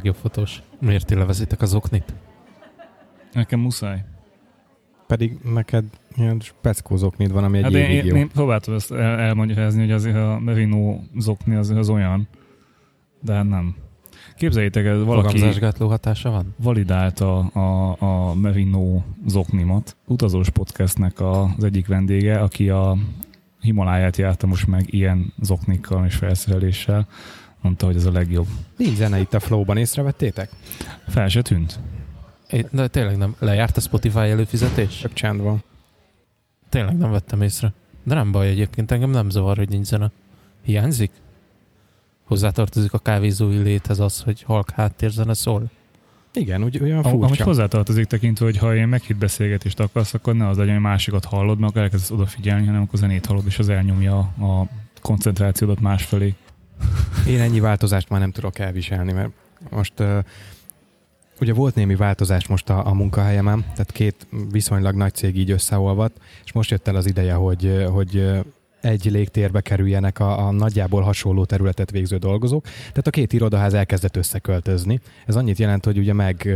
legjobb fotós. Miért ti levezitek az oknit? Nekem muszáj. Pedig neked ilyen speckó zoknid van, ami egy Hát évig én, jó. én próbáltam ezt el, elmagyarázni, hogy azért a Merino zokni az, az olyan, de hát nem. Képzeljétek, ez valaki Fogamzásgátló hatása van? validálta a, a Merino zoknimat. Utazós podcastnek a- az egyik vendége, aki a Himaláját járta most meg ilyen zoknikkal és felszereléssel. Mondta, hogy ez a legjobb. Nincs zene itt a Flow-ban, észrevettétek? Fel se tűnt. É, de tényleg nem. Lejárt a Spotify előfizetés? Csak csend van. Tényleg nem vettem észre. De nem baj egyébként, engem nem zavar, hogy nincs zene. Hiányzik? Hozzátartozik a kávézói léthez az, hogy halk háttérzene szól? Igen, úgy olyan A, amit furcsa. hozzátartozik tekintve, hogy ha ilyen meghitt beszélgetést akarsz, akkor ne az legyen, hogy másikat hallod, akkor elkezdesz odafigyelni, hanem akkor zenét hallod, és az elnyomja a koncentrációdat másfelé. Én ennyi változást már nem tudok elviselni, mert most ugye volt némi változás most a, a munkahelyemen, tehát két viszonylag nagy cég így összeolvadt, és most jött el az ideje, hogy, hogy egy légtérbe kerüljenek a, a nagyjából hasonló területet végző dolgozók. Tehát a két irodaház elkezdett összeköltözni. Ez annyit jelent, hogy ugye meg,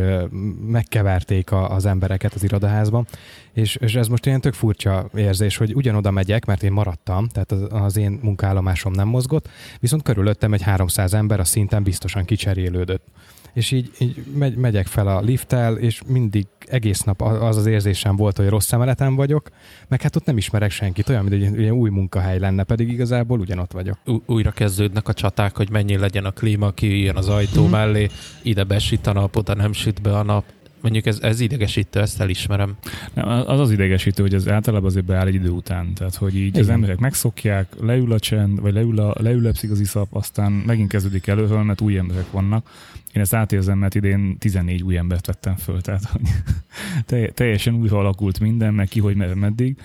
megkeverték a, az embereket az irodaházban, és, és ez most ilyen tök furcsa érzés, hogy ugyanoda megyek, mert én maradtam, tehát az, az én munkállomásom nem mozgott, viszont körülöttem egy 300 ember a szinten biztosan kicserélődött. És így, így megy, megyek fel a lifttel, és mindig egész nap az az érzésem volt, hogy rossz emeleten vagyok, meg hát ott nem ismerek senkit, olyan, mint egy ilyen új munkahely lenne, pedig igazából ugyanott vagyok. Ú- újra kezdődnek a csaták, hogy mennyi legyen a klíma, ki jön az ajtó Mhm. mellé, ide besít a nap, oda nem süt be a nap. Mondjuk ez, ez idegesítő, ezt elismerem. Nem, az az idegesítő, hogy az általában azért beáll egy idő után. Tehát, hogy így az Igen. emberek megszokják, leül a csend, vagy leül a, leülepszik az iszap, aztán megint kezdődik előről, mert új emberek vannak. Én ezt átérzem, mert idén 14 új embert vettem föl, tehát hogy te- teljesen újra alakult minden, meg ki, hogy merre, meddig.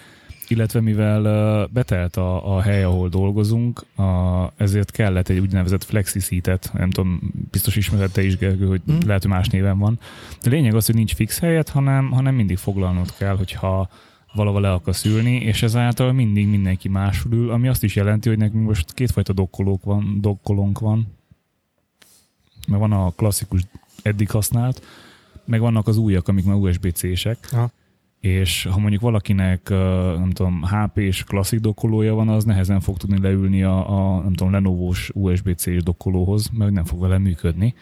Illetve mivel betelt a, a hely, ahol dolgozunk, a, ezért kellett egy úgynevezett flexi seatet, nem tudom, biztos ismered te is, Gergő, hogy Mm. lehet, hogy más néven van. De lényeg az, hogy nincs fix helyet, hanem, hanem mindig foglalnod kell, hogyha valahol le akarsz ülni, és ezáltal mindig mindenki másul ül, ami azt is jelenti, hogy nekünk most kétfajta dokkolók van, dokkolónk van. Mert van a klasszikus eddig használt, meg vannak az újak, amik már USB-C-sek. És ha mondjuk valakinek, nem tudom, HP-s klasszik dokkolója van, az nehezen fog tudni leülni a, a nem tudom, Lenovo-s USB-C-s dokkolóhoz, mert nem fog vele működni.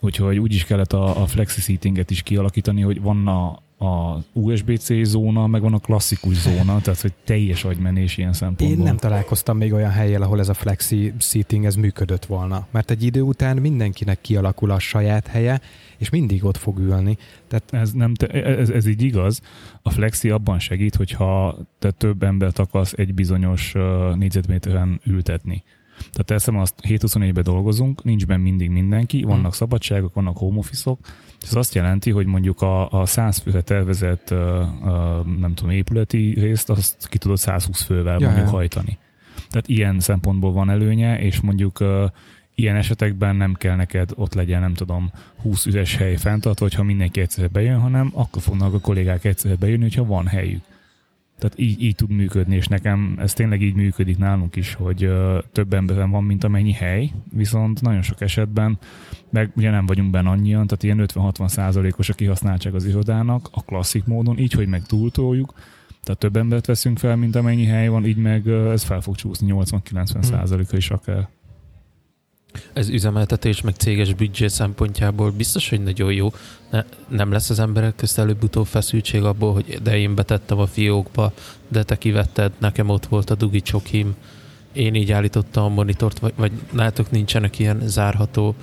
Úgyhogy úgy is kellett a, a flexi seatinget is kialakítani, hogy van a, a USB-C zóna, meg van a klasszikus zóna, tehát hogy teljes agymenés ilyen szempontból. Én nem találkoztam még olyan helyen, ahol ez a flexi seating ez működött volna. Mert egy idő után mindenkinek kialakul a saját helye, és mindig ott fog ülni. Tehát Ez, nem te, ez, ez így igaz. A flexi abban segít, hogyha te több embert akarsz egy bizonyos négyzetméteren ültetni. Tehát teszem azt, 7-24-ben dolgozunk, nincs benne mindig mindenki, vannak szabadságok, vannak home office-ok, és ez azt jelenti, hogy mondjuk a, a 100 főre tervezett uh, uh, nem tudom, épületi részt, azt ki tudod 120 fővel Ja, mondjuk ja. hajtani. Tehát ilyen szempontból van előnye, és mondjuk uh, ilyen esetekben nem kell neked ott legyen, nem tudom, 20 üres hely fenntartva, hogyha mindenki egyszerre bejön, hanem akkor fognak a kollégák egyszerre bejönni, hogyha van helyük. Tehát így, így tud működni, és nekem ez tényleg így működik nálunk is, hogy ö, több emberen van, mint amennyi hely, viszont nagyon sok esetben, meg ugye nem vagyunk benne annyian, tehát ilyen 50-60 százalékos a kihasználtság az irodának, a klasszik módon, így, hogy meg túltoljuk, tehát több embert veszünk fel, mint amennyi hely van, így meg ö, ez fel fog csúszni 80-90 százaléka is akár. Ez üzemeltetés, meg céges büdzsé szempontjából biztos, hogy nagyon jó. Ne, nem lesz az emberek közt előbb-utóbb feszültség abból, hogy de én betettem a fiókba, de te kivetted, nekem ott volt a dugi csokim, én így állítottam a monitort, vagy, vagy nálatok nincsenek ilyen zárható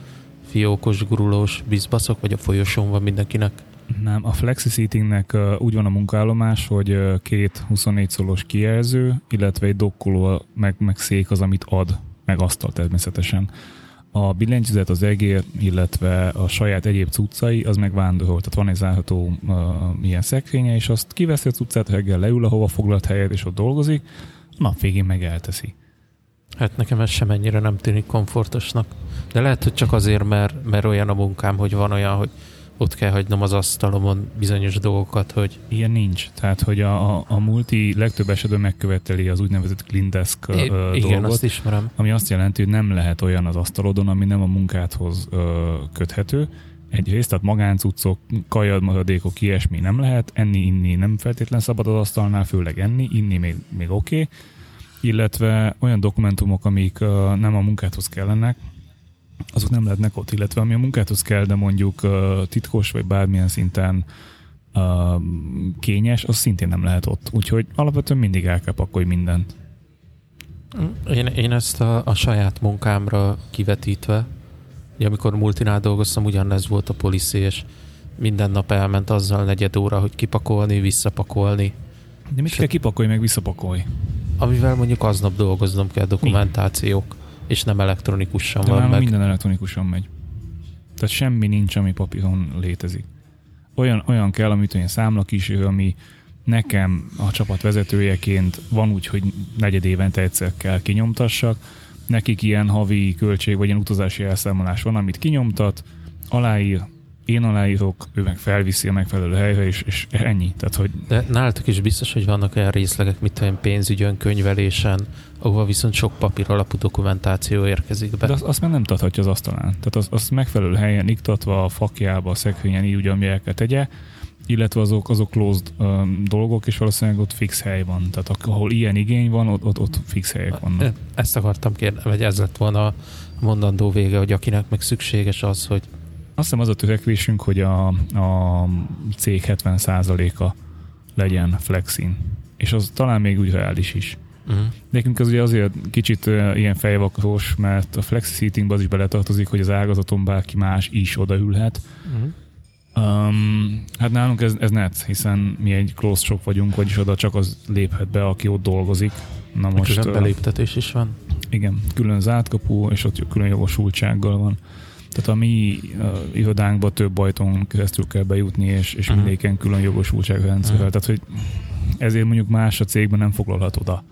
fiókos, gurulós bizbaszok, vagy a folyosón van mindenkinek? Nem, a flexi seatingnek úgy van a munkállomás, hogy két 24 szolos kijelző, illetve egy dokkoló, meg, meg szék az, amit ad, meg asztal természetesen. A billentyűzet, az egér, illetve a saját egyéb cuccai, az meg vándorol. Tehát van egy zárható uh, ilyen szekrénye, és azt kiveszi a cuccát, reggel leül, ahova foglalt helyet, és ott dolgozik, a nap végén meg elteszi. Hát nekem ez sem ennyire nem tűnik komfortosnak. De lehet, hogy csak azért, mert, mert olyan a munkám, hogy van olyan, hogy ott kell hagynom az asztalomon bizonyos dolgokat, hogy... Ilyen nincs. Tehát, hogy a, a, a multi legtöbb esetben megköveteli az úgynevezett clean desk É, ö, igen, dolgot, azt ismerem. ami azt jelenti, hogy nem lehet olyan az asztalodon, ami nem a munkádhoz ö, köthető. Egyrészt, tehát magáncuccok, kajad, maradékok, ilyesmi nem lehet, enni, inni nem feltétlen szabad az asztalnál, főleg enni, inni még, még oké, okay. illetve olyan dokumentumok, amik ö, nem a munkádhoz kellenek, azok nem lehetnek ott, illetve ami a munkáthoz kell, de mondjuk uh, titkos, vagy bármilyen szinten uh, kényes, az szintén nem lehet ott. Úgyhogy alapvetően mindig el kell pakolni mindent. Én, én ezt a, a saját munkámra kivetítve, ugye amikor multinál dolgoztam, ugyanez volt a policy, és minden nap elment azzal negyed óra, hogy kipakolni, visszapakolni, De mit kell kipakolni, meg visszapakolni? amivel mondjuk aznap dolgoznom kell, dokumentációk, és nem elektronikusan De van meg. minden elektronikusan megy. Tehát semmi nincs, ami papíron létezik. Olyan, olyan kell, amit olyan számlakísérő, ami nekem a csapat vezetőjeként van úgy, hogy negyed évente egyszer kell kinyomtassak. Nekik ilyen havi költség, vagy ilyen utazási elszámolás van, amit kinyomtat, aláír, én aláírok, ő meg felviszi a megfelelő helyre, és, és ennyi. Tehát, hogy De nálatok is biztos, hogy vannak olyan részlegek, mint olyan pénzügyön, könyvelésen, ahova viszont sok papír alapú dokumentáció érkezik be. De azt, azt meg nem tarthatja az asztalán. Tehát azt, azt megfelelő helyen iktatva, a fakjába, a szekrényen így, ugye, kell tegye, illetve azok, azok closed um, dolgok, és valószínűleg ott fix hely van. Tehát ahol ilyen igény van, ott, ott, ott fix helyek vannak. Ezt akartam kérni, vagy ez lett volna a mondandó vége, hogy akinek meg szükséges az, hogy Azt hiszem az a törekvésünk, hogy a, a cég 70%-a legyen flexin. És az talán még úgy reális is. uh-huh. Nekünk az ugye azért kicsit uh, ilyen fejvakarós, mert a flexi seatingba az is beletartozik, hogy az ágazaton bárki más is odaülhet. Uh-huh. Um, hát nálunk ez, ez net, hiszen mi egy closed shop vagyunk, vagyis oda csak az léphet be, aki ott dolgozik. Na Most külön beléptetés is van. igen, külön zárt kapu, és ott külön jogosultsággal van. Tehát a mi uh, irodánkba több ajtón keresztül kell bejutni, és, és mindéken külön jogosultságrendszerrel. Mhm. Tehát, hogy ezért mondjuk más a cégben nem foglalhat oda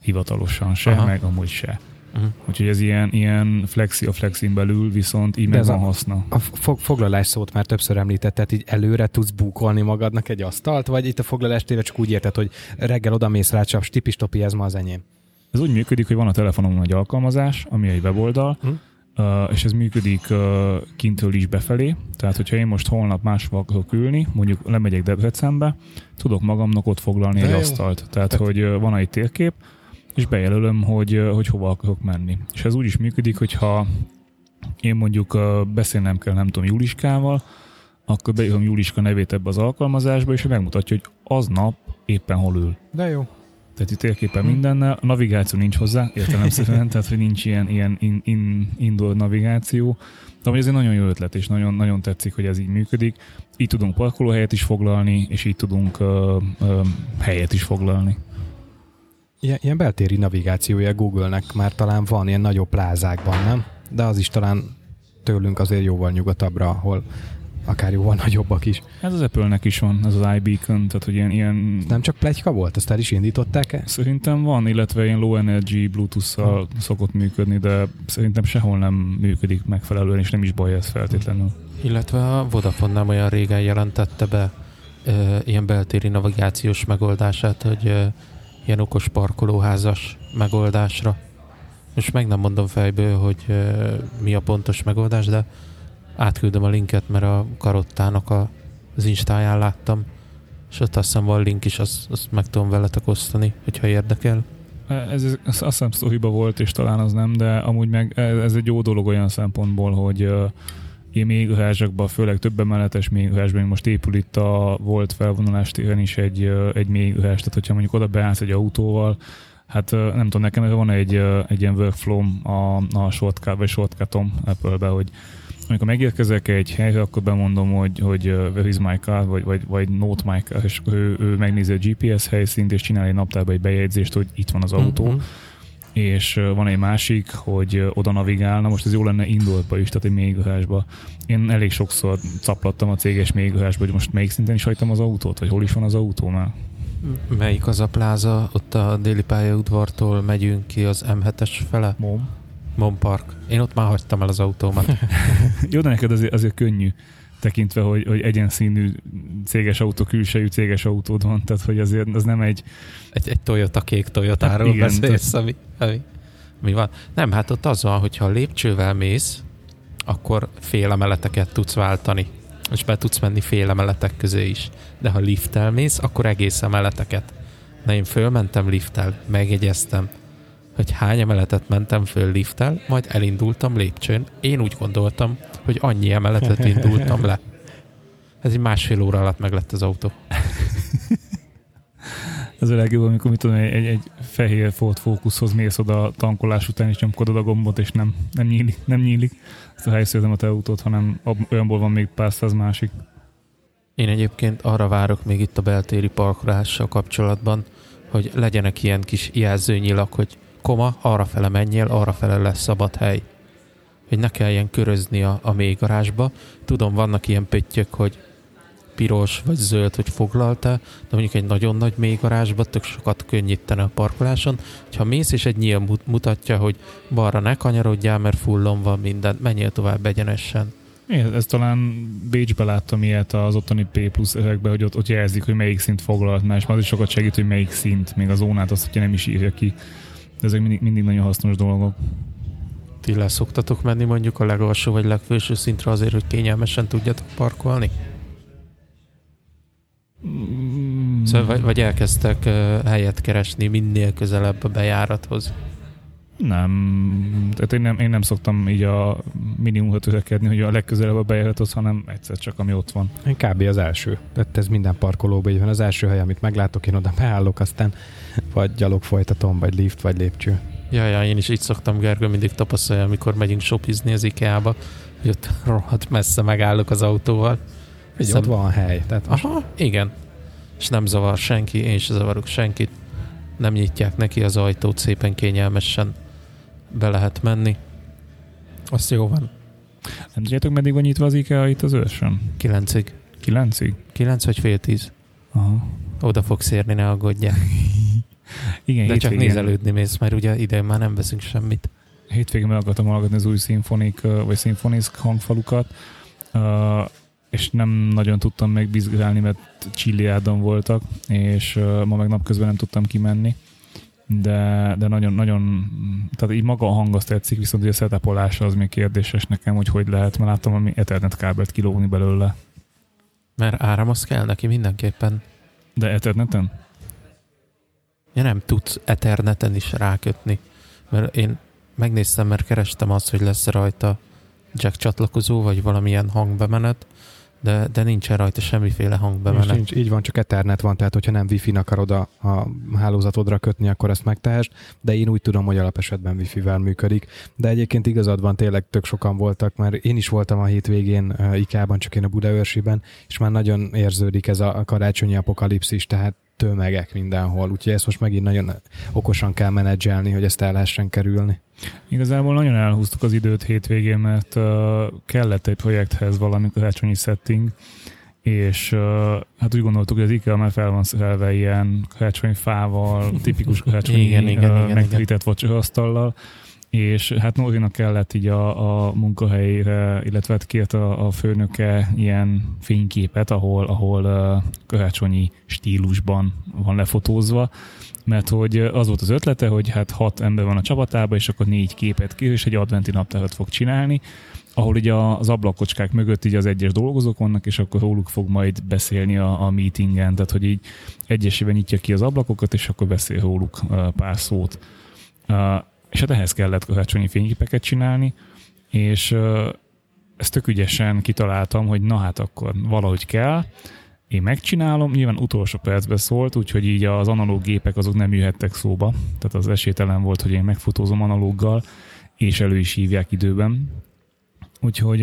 hivatalosan se, Aha. meg amúgy se. Uh-huh. Úgyhogy ez ilyen, ilyen flexi a flexin belül, viszont így meg van a- haszna. A fog, foglalás szót már többször említett, tehát így előre tudsz búkolni magadnak egy asztalt, vagy itt a foglalást tényleg csak úgy érted, hogy reggel odamész rá, csak stipistopi, ez ma az enyém. Ez úgy működik, hogy van a telefonomon egy alkalmazás, ami egy weboldal, Hm. Uh, és ez működik uh, kintől is befelé. Tehát, hogyha én most holnap máshol akarok ülni, mondjuk lemegyek Debrecenbe, tudok magamnak ott foglalni De egy jó. asztalt. Tehát, Tehát- hogy uh, van egy térkép, és bejelölöm, hogy, hogy hova akarok menni. És ez úgy is működik, hogyha én mondjuk beszélnem kell, nem tudom, Juliskával, akkor beírom Juliska nevét ebbe az alkalmazásba, és megmutatja, hogy aznap éppen hol ül. De jó. Tehát itt térképen mindennel, a navigáció nincs hozzá, értelemszerűen, tehát hogy nincs ilyen, ilyen in, in, indoor navigáció, de ez egy nagyon jó ötlet, és nagyon, nagyon tetszik, hogy ez így működik. Így tudunk parkolóhelyet is foglalni, és így tudunk ö, ö, helyet is foglalni. Ilyen, ilyen beltéri navigációja Google-nek már talán van ilyen nagyobb plázákban, nem? De az is talán tőlünk azért jóval nyugatabbra, ahol akár jóval nagyobbak is. Ez az Apple-nek is van, ez az iBeacon, tehát hogy ilyen, ilyen Nem csak plegyka volt, azt el is indították-e? Szerintem van, illetve ilyen low energy Bluetooth-szal szokott működni, de szerintem sehol nem működik megfelelően, és nem is baj ez feltétlenül. Illetve a Vodafone nem olyan régen jelentette be ö, ilyen beltéri navigációs megoldását, hogy ö, ilyen okos parkolóházas megoldásra. Most meg nem mondom fejből, hogy ö, mi a pontos megoldás, de átküldöm a linket, mert a karottának a, az instáján láttam, és ott azt hiszem van link is, azt, azt meg tudom veletek osztani, hogyha érdekel. Ez, ez azt hiszem sztoriba volt, és talán az nem, de amúgy meg ez, ez egy jó dolog olyan szempontból, hogy uh, én mélyházakban, főleg több emeletes mélyházban, most épül itt a volt felvonulás téren is egy, egy mélyház, tehát hogyha mondjuk oda beállsz egy autóval, hát nem tudom, nekem van egy, egy ilyen workflow a, a shortcut, vagy shortcutom Apple-be, hogy amikor megérkezek egy helyre, akkor bemondom, hogy, hogy uh, where is my car, vagy, vagy, vagy note my car, és ő, ő megnézi a GPS helyszínt, és csinál egy naptárba egy bejegyzést, hogy itt van az autó, Mhm. és uh, van egy másik, hogy uh, oda navigálna, most ez jó lenne indultba is, tehát egy mélygarázsba. Én elég sokszor caplattam a céges mélygarázsba, hogy most melyik szinten is hagytam az autót, vagy hol is van az autó már. Melyik az a pláza? Ott a déli pályaudvartól megyünk ki az M7-es fele? Mom. Mon Park. Én ott már hagytam el az autómat. Jó, de neked azért, azért könnyű. tekintve, hogy, hogy egyenszínű céges autó, külsejű céges autód van, tehát hogy azért az nem egy... Egy, egy Toyota kék Toyotáról hát beszélsz, ami, ami, mi van? Nem, hát ott az van, hogyha lépcsővel mész, akkor félemeleteket tudsz váltani, és be tudsz menni félemeletek közé is. De ha lifttel mész, akkor egész emeleteket. Na én fölmentem lifttel, megjegyeztem, hogy hány emeletet mentem föl lifttel, majd elindultam lépcsőn. Én úgy gondoltam, hogy annyi emeletet indultam le. Ez egy másfél óra alatt meg lett az autó. Ez a legjobb, amikor mit tudom, egy, egy fehér Ford Focushoz mész oda a tankolás után, és nyomkodod a gombot, és nem, nem nyílik. Nem nyílik. Ezt a helyszínen a te autót, hanem olyanból van még pár száz másik. Én egyébként arra várok még itt a beltéri parkolással kapcsolatban, hogy legyenek ilyen kis jelzőnyilak, hogy koma, arra fele menjél, arra fele lesz szabad hely. Hogy ne kelljen körözni a, a mély garázsba. Tudom, vannak ilyen pöttyök, hogy piros vagy zöld, hogy foglalta, de mondjuk egy nagyon nagy mély garázsba tök sokat könnyítene a parkoláson. Ha mész és egy nyíl mutatja, hogy balra ne kanyarodjál, mert fullon van minden, menjél tovább egyenesen. Én ezt talán Bécsbe láttam ilyet az ottani P plusz ezekben, hogy ott, ott jelzik, hogy melyik szint foglalt, mert az is sokat segít, hogy melyik szint, még az zónát azt, hogyha nem is írja ki. Ezek mindig, mindig nagyon hasznos dolgok. Ti leszoktatok menni mondjuk a legalsó vagy legfőső szintre azért, hogy kényelmesen tudjatok parkolni? Mm. Szóval vagy, vagy elkezdtek uh, helyet keresni minél közelebb a bejárathoz? Nem, tehát én nem, én nem szoktam így a minimumot törekedni, hogy a legközelebb a bejárathoz, hanem egyszer csak, ami ott van. Én kb. az első. Tehát ez minden parkolóban így van. Az első hely, amit meglátok, én oda beállok, aztán vagy gyalog folytatom, vagy lift, vagy lépcső. Ja, ja, én is így szoktam, Gergő, mindig tapasztalja, amikor megyünk shopizni az IKEA-ba, hogy ott rohadt messze megállok az autóval. Egy ott van hely. Tehát most... Aha, igen. És nem zavar senki, én sem zavarok senkit. Nem nyitják neki az ajtót, szépen kényelmesen be lehet menni. Azt jó van. Nem tudjátok, meddig van nyitva az IKEA itt az őrsön? Kilencig. Kilencig? Kilenc vagy fél tíz. Aha. Oda fogsz érni, ne aggódjál. Igen, De csak nézelődni mész, mert ugye ide már nem veszünk semmit. Hétvégén meg akartam hallgatni az új szimfonik, vagy szimfonisk hangfalukat, és nem nagyon tudtam megbizgálni, mert Csilliádon voltak, és ma meg napközben nem tudtam kimenni de, de nagyon, nagyon, tehát így maga a hang azt tetszik, viszont a setupolása az még kérdéses nekem, hogy hogy lehet, mert láttam ami Ethernet kábelt kilógni belőle. Mert áramhoz kell neki mindenképpen. De Etherneten? Ja nem tudsz Etherneten is rákötni. Mert én megnéztem, mert kerestem azt, hogy lesz rajta jack csatlakozó, vagy valamilyen hangbemenet, de, de nincsen rajta semmiféle hangbemenet. Nincs, így van, csak Ethernet van, tehát hogyha nem Wi-Fi-n akarod a, a hálózatodra kötni, akkor ezt megtehest, de én úgy tudom, hogy alapesetben Wi-Fi-vel működik. De egyébként igazad van, tényleg tök sokan voltak, mert én is voltam a hétvégén uh, IK-ban, csak én a Budaörsiben, és már nagyon érződik ez a karácsonyi apokalipszis, tehát tömegek mindenhol, úgyhogy ezt most megint nagyon okosan kell menedzselni, hogy ezt el lehessen kerülni. Igazából nagyon elhúztuk az időt hétvégén, mert uh, kellett egy projekthez valami karácsonyi setting, és uh, hát úgy gondoltuk, hogy az IKEA már fel van szerelve ilyen karácsonyi fával, tipikus karácsonyi igen, igen, uh, igen, megterített vacsorasztallal, és hát Nórinak kellett így a, a munkahelyére, illetve hát kért a, a főnöke ilyen fényképet, ahol, ahol uh, stílusban van lefotózva, mert hogy az volt az ötlete, hogy hát hat ember van a csapatában, és akkor négy képet kér, és egy adventi naptárat fog csinálni, ahol ugye az ablakocskák mögött így az egyes dolgozók vannak, és akkor róluk fog majd beszélni a, a meetingen, tehát hogy így egyesével nyitja ki az ablakokat, és akkor beszél róluk pár szót. És hát ehhez kellett karácsonyi fényképeket csinálni, és ezt tök ügyesen kitaláltam, hogy na hát akkor valahogy kell, én megcsinálom, nyilván utolsó percben szólt, úgyhogy így az analóg gépek azok nem jöhettek szóba, tehát az esélytelen volt, hogy én megfotózom analóggal, és elő is hívják időben. Úgyhogy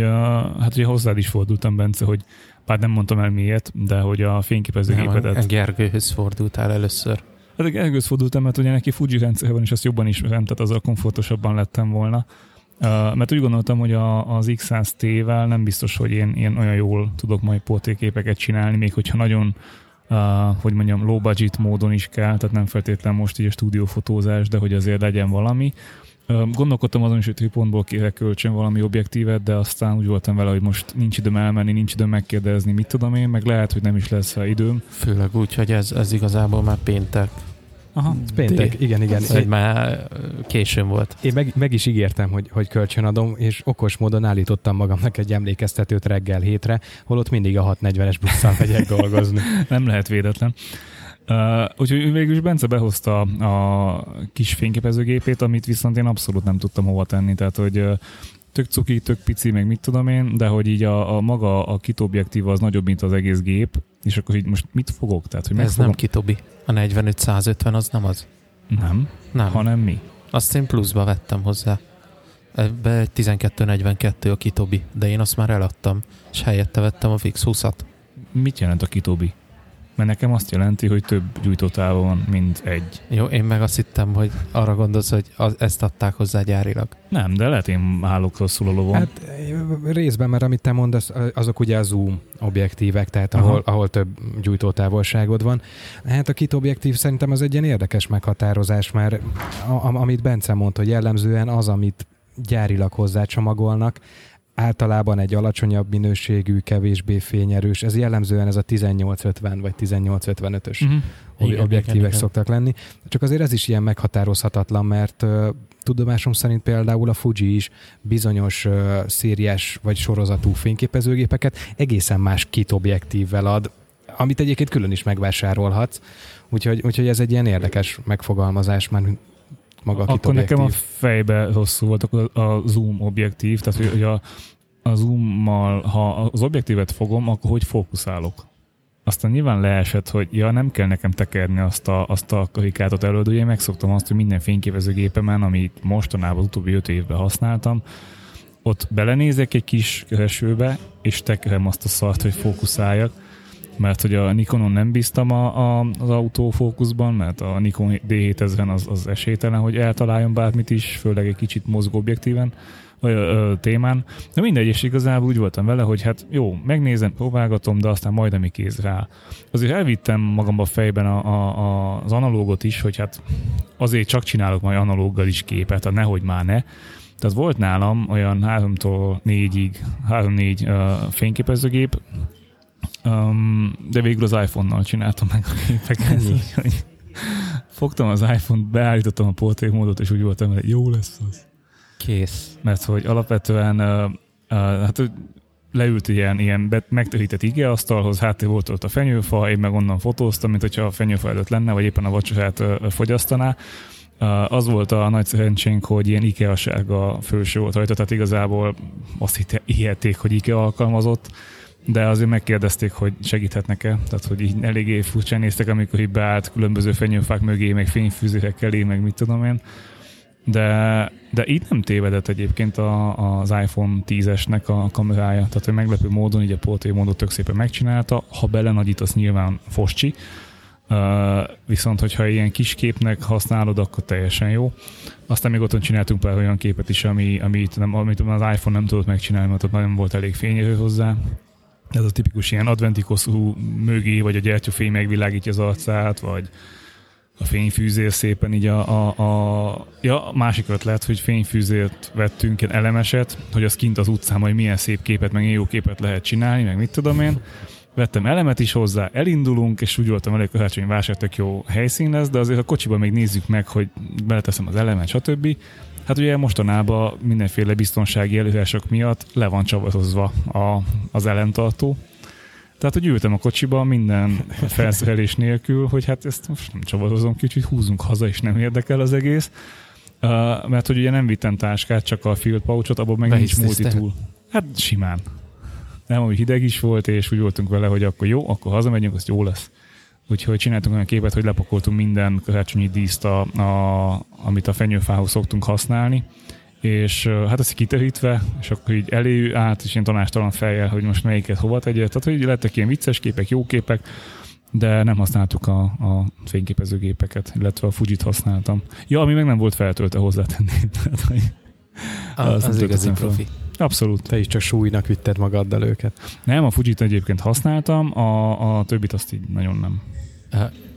hát ugye hozzád is fordultam, Bence, hogy bár nem mondtam el miért, de hogy a fényképezőgépedet... Nem, Gergőhöz fordultál először. Hát a Gergőhöz fordultam, mert ugye neki Fuji rendszer van, és azt jobban ismerem, tehát azzal komfortosabban lettem volna. Uh, mert úgy gondoltam, hogy a, az X100T-vel nem biztos, hogy én, én olyan jól tudok majd portréképeket csinálni, még hogyha nagyon uh, hogy mondjam, low budget módon is kell, tehát nem feltétlenül most így a stúdiófotózás, de hogy azért legyen valami. Gondolkodtam azon is, hogy pontból kérek kölcsön valami objektívet, de aztán úgy voltam vele, hogy most nincs időm elmenni, nincs időm megkérdezni, mit tudom én, meg lehet, hogy nem is lesz időm. Főleg úgy, hogy ez, ez igazából már péntek. Aha, péntek, D. igen, igen. Ez már későn volt. Én meg, meg is ígértem, hogy, hogy kölcsönadom, és okos módon állítottam magamnak egy emlékeztetőt reggel hétre, holott mindig a 6.40-es busszal megyek dolgozni. nem lehet véletlen. Uh, úgyhogy végül is Bence behozta a kis fényképezőgépét, amit viszont én abszolút nem tudtam hova tenni, tehát hogy uh, tök cuki, tök pici, meg mit tudom én, de hogy így a, a maga a kit objektíva az nagyobb, mint az egész gép, és akkor így most mit fogok? Tehát, hogy Ez nem kitobi. A 45-150 az nem az. Nem. Nem. Hanem mi? Azt én pluszba vettem hozzá. Ebbe egy 1242 a kitobi, de én azt már eladtam, és helyette vettem a Fix 20-at. Mit jelent a kitobi? Mert nekem azt jelenti, hogy több gyújtótáva van, mint egy. Jó, én meg azt hittem, hogy arra gondolsz, hogy az, ezt adták hozzá gyárilag. Nem, de lehet én állok rosszul a lovon. Hát részben, mert amit te mondasz, azok ugye a zoom objektívek, tehát ahol, ahol több gyújtótávolságod van. Hát a kit objektív szerintem az egy ilyen érdekes meghatározás, mert a, a, amit Bence mondta, hogy jellemzően az, amit gyárilag hozzácsomagolnak, általában egy alacsonyabb minőségű, kevésbé fényerős, ez jellemzően ez a 1850 vagy 1855-ös uh-huh. Mhm. objektívek igen, szoktak igen. lenni. Csak azért ez is ilyen meghatározhatatlan, mert uh, tudomásom szerint például a Fuji is bizonyos uh, szériás vagy sorozatú fényképezőgépeket egészen más kit objektívvel ad, amit egyébként külön is megvásárolhatsz. Úgyhogy, úgyhogy ez egy ilyen érdekes megfogalmazás, már maga a Akkor nekem a fejbe rosszul volt a, a zoom objektív, tehát hogy a, a zoommal, ha az objektívet fogom, akkor hogy fókuszálok? Aztán nyilván leesett, hogy ja, nem kell nekem tekerni azt a, azt a karikátot előtt, ugye megszoktam azt, hogy minden fényképezőgépemen, amit mostanában az utóbbi öt évben használtam, ott belenézek egy kis keresőbe, és tekerem azt a szart, hogy fókuszáljak, mert hogy a Nikonon nem bíztam a, a, az autofókuszban, mert a Nikon D7000 az, az esélytelen, hogy eltaláljon bármit is, főleg egy kicsit mozgó objektíven, vagy ö, témán. De mindegy, és igazából úgy voltam vele, hogy hát jó, megnézem, próbálgatom, de aztán majd ami kéz rá. Azért elvittem magamba fejben a, a, az analógot is, hogy hát azért csak csinálok majd analóggal is képet, hát nehogy már ne. Tehát volt nálam olyan 3-tól 4-ig, 3-4 uh, fényképezőgép, Um, de végül az iPhone-nal csináltam meg a képeket. Fogtam az iPhone-t, beállítottam a portrét módot, és úgy voltam, hogy jó lesz az. Kész. Mert hogy alapvetően uh, uh, hát leült ilyen, ilyen megtörített ige asztalhoz, hát volt ott a fenyőfa, én meg onnan fotóztam, mint hogyha a fenyőfa előtt lenne, vagy éppen a vacsorát uh, fogyasztaná. Uh, az volt a nagy szerencsénk, hogy ilyen IKEA sárga főső volt rajta, tehát igazából azt hihették, hogy IKEA alkalmazott, de azért megkérdezték, hogy segíthetnek-e, tehát hogy így eléggé furcsán néztek, amikor így beállt különböző fenyőfák mögé, meg fényfűzérek elé, meg mit tudom én. De, de itt nem tévedett egyébként a, az iPhone 10-esnek a kamerája, tehát hogy meglepő módon így a portré módot tök szépen megcsinálta, ha belenagyítasz nyilván foscsi, Uh, viszont, hogyha ilyen kis képnek használod, akkor teljesen jó. Aztán még otthon csináltunk pár olyan képet is, ami, amit, nem, amit az iPhone nem tudott megcsinálni, mert ott nem volt elég fényerő hozzá, ez a tipikus ilyen adventikoszú mögé, vagy a gyertyafény megvilágítja az arcát, vagy a fényfűzér szépen így a, a, a ja, másik ötlet, hogy fényfűzért vettünk egy elemeset, hogy az kint az utcán majd milyen szép képet, meg jó képet lehet csinálni, meg mit tudom én. Vettem elemet is hozzá, elindulunk, és úgy voltam elég, hogy vásár tök jó helyszín lesz, de azért a kocsiban még nézzük meg, hogy beleteszem az elemet, stb. Hát ugye mostanában mindenféle biztonsági előírások miatt le van csavarozva a, az ellentartó. Tehát, hogy ültem a kocsiba minden felszerelés nélkül, hogy hát ezt most nem csavarozom ki, úgyhogy húzunk haza, és nem érdekel az egész. Uh, mert hogy ugye nem vittem táskát, csak a field pouchot, abban meg nincs multitool. Hát simán. Nem, hogy hideg is volt, és úgy voltunk vele, hogy akkor jó, akkor hazamegyünk, az jó lesz. Úgyhogy csináltunk olyan képet, hogy lepakoltunk minden karácsonyi díszt, a, a, amit a fenyőfához szoktunk használni, és hát ezt kiterítve, és akkor így elé át, és ilyen tanástalan fejjel, hogy most melyiket hova tegye. Tehát, hogy lettek ilyen vicces képek, jó képek, de nem használtuk a, a fényképezőgépeket, illetve a Fujit használtam. Ja, ami meg nem volt feltöltve hozzátenni. az, az igazi profi. Abszolút. Te is csak súlynak vitted magaddal őket. Nem, a Fujit egyébként használtam, a, a többit azt így nagyon nem.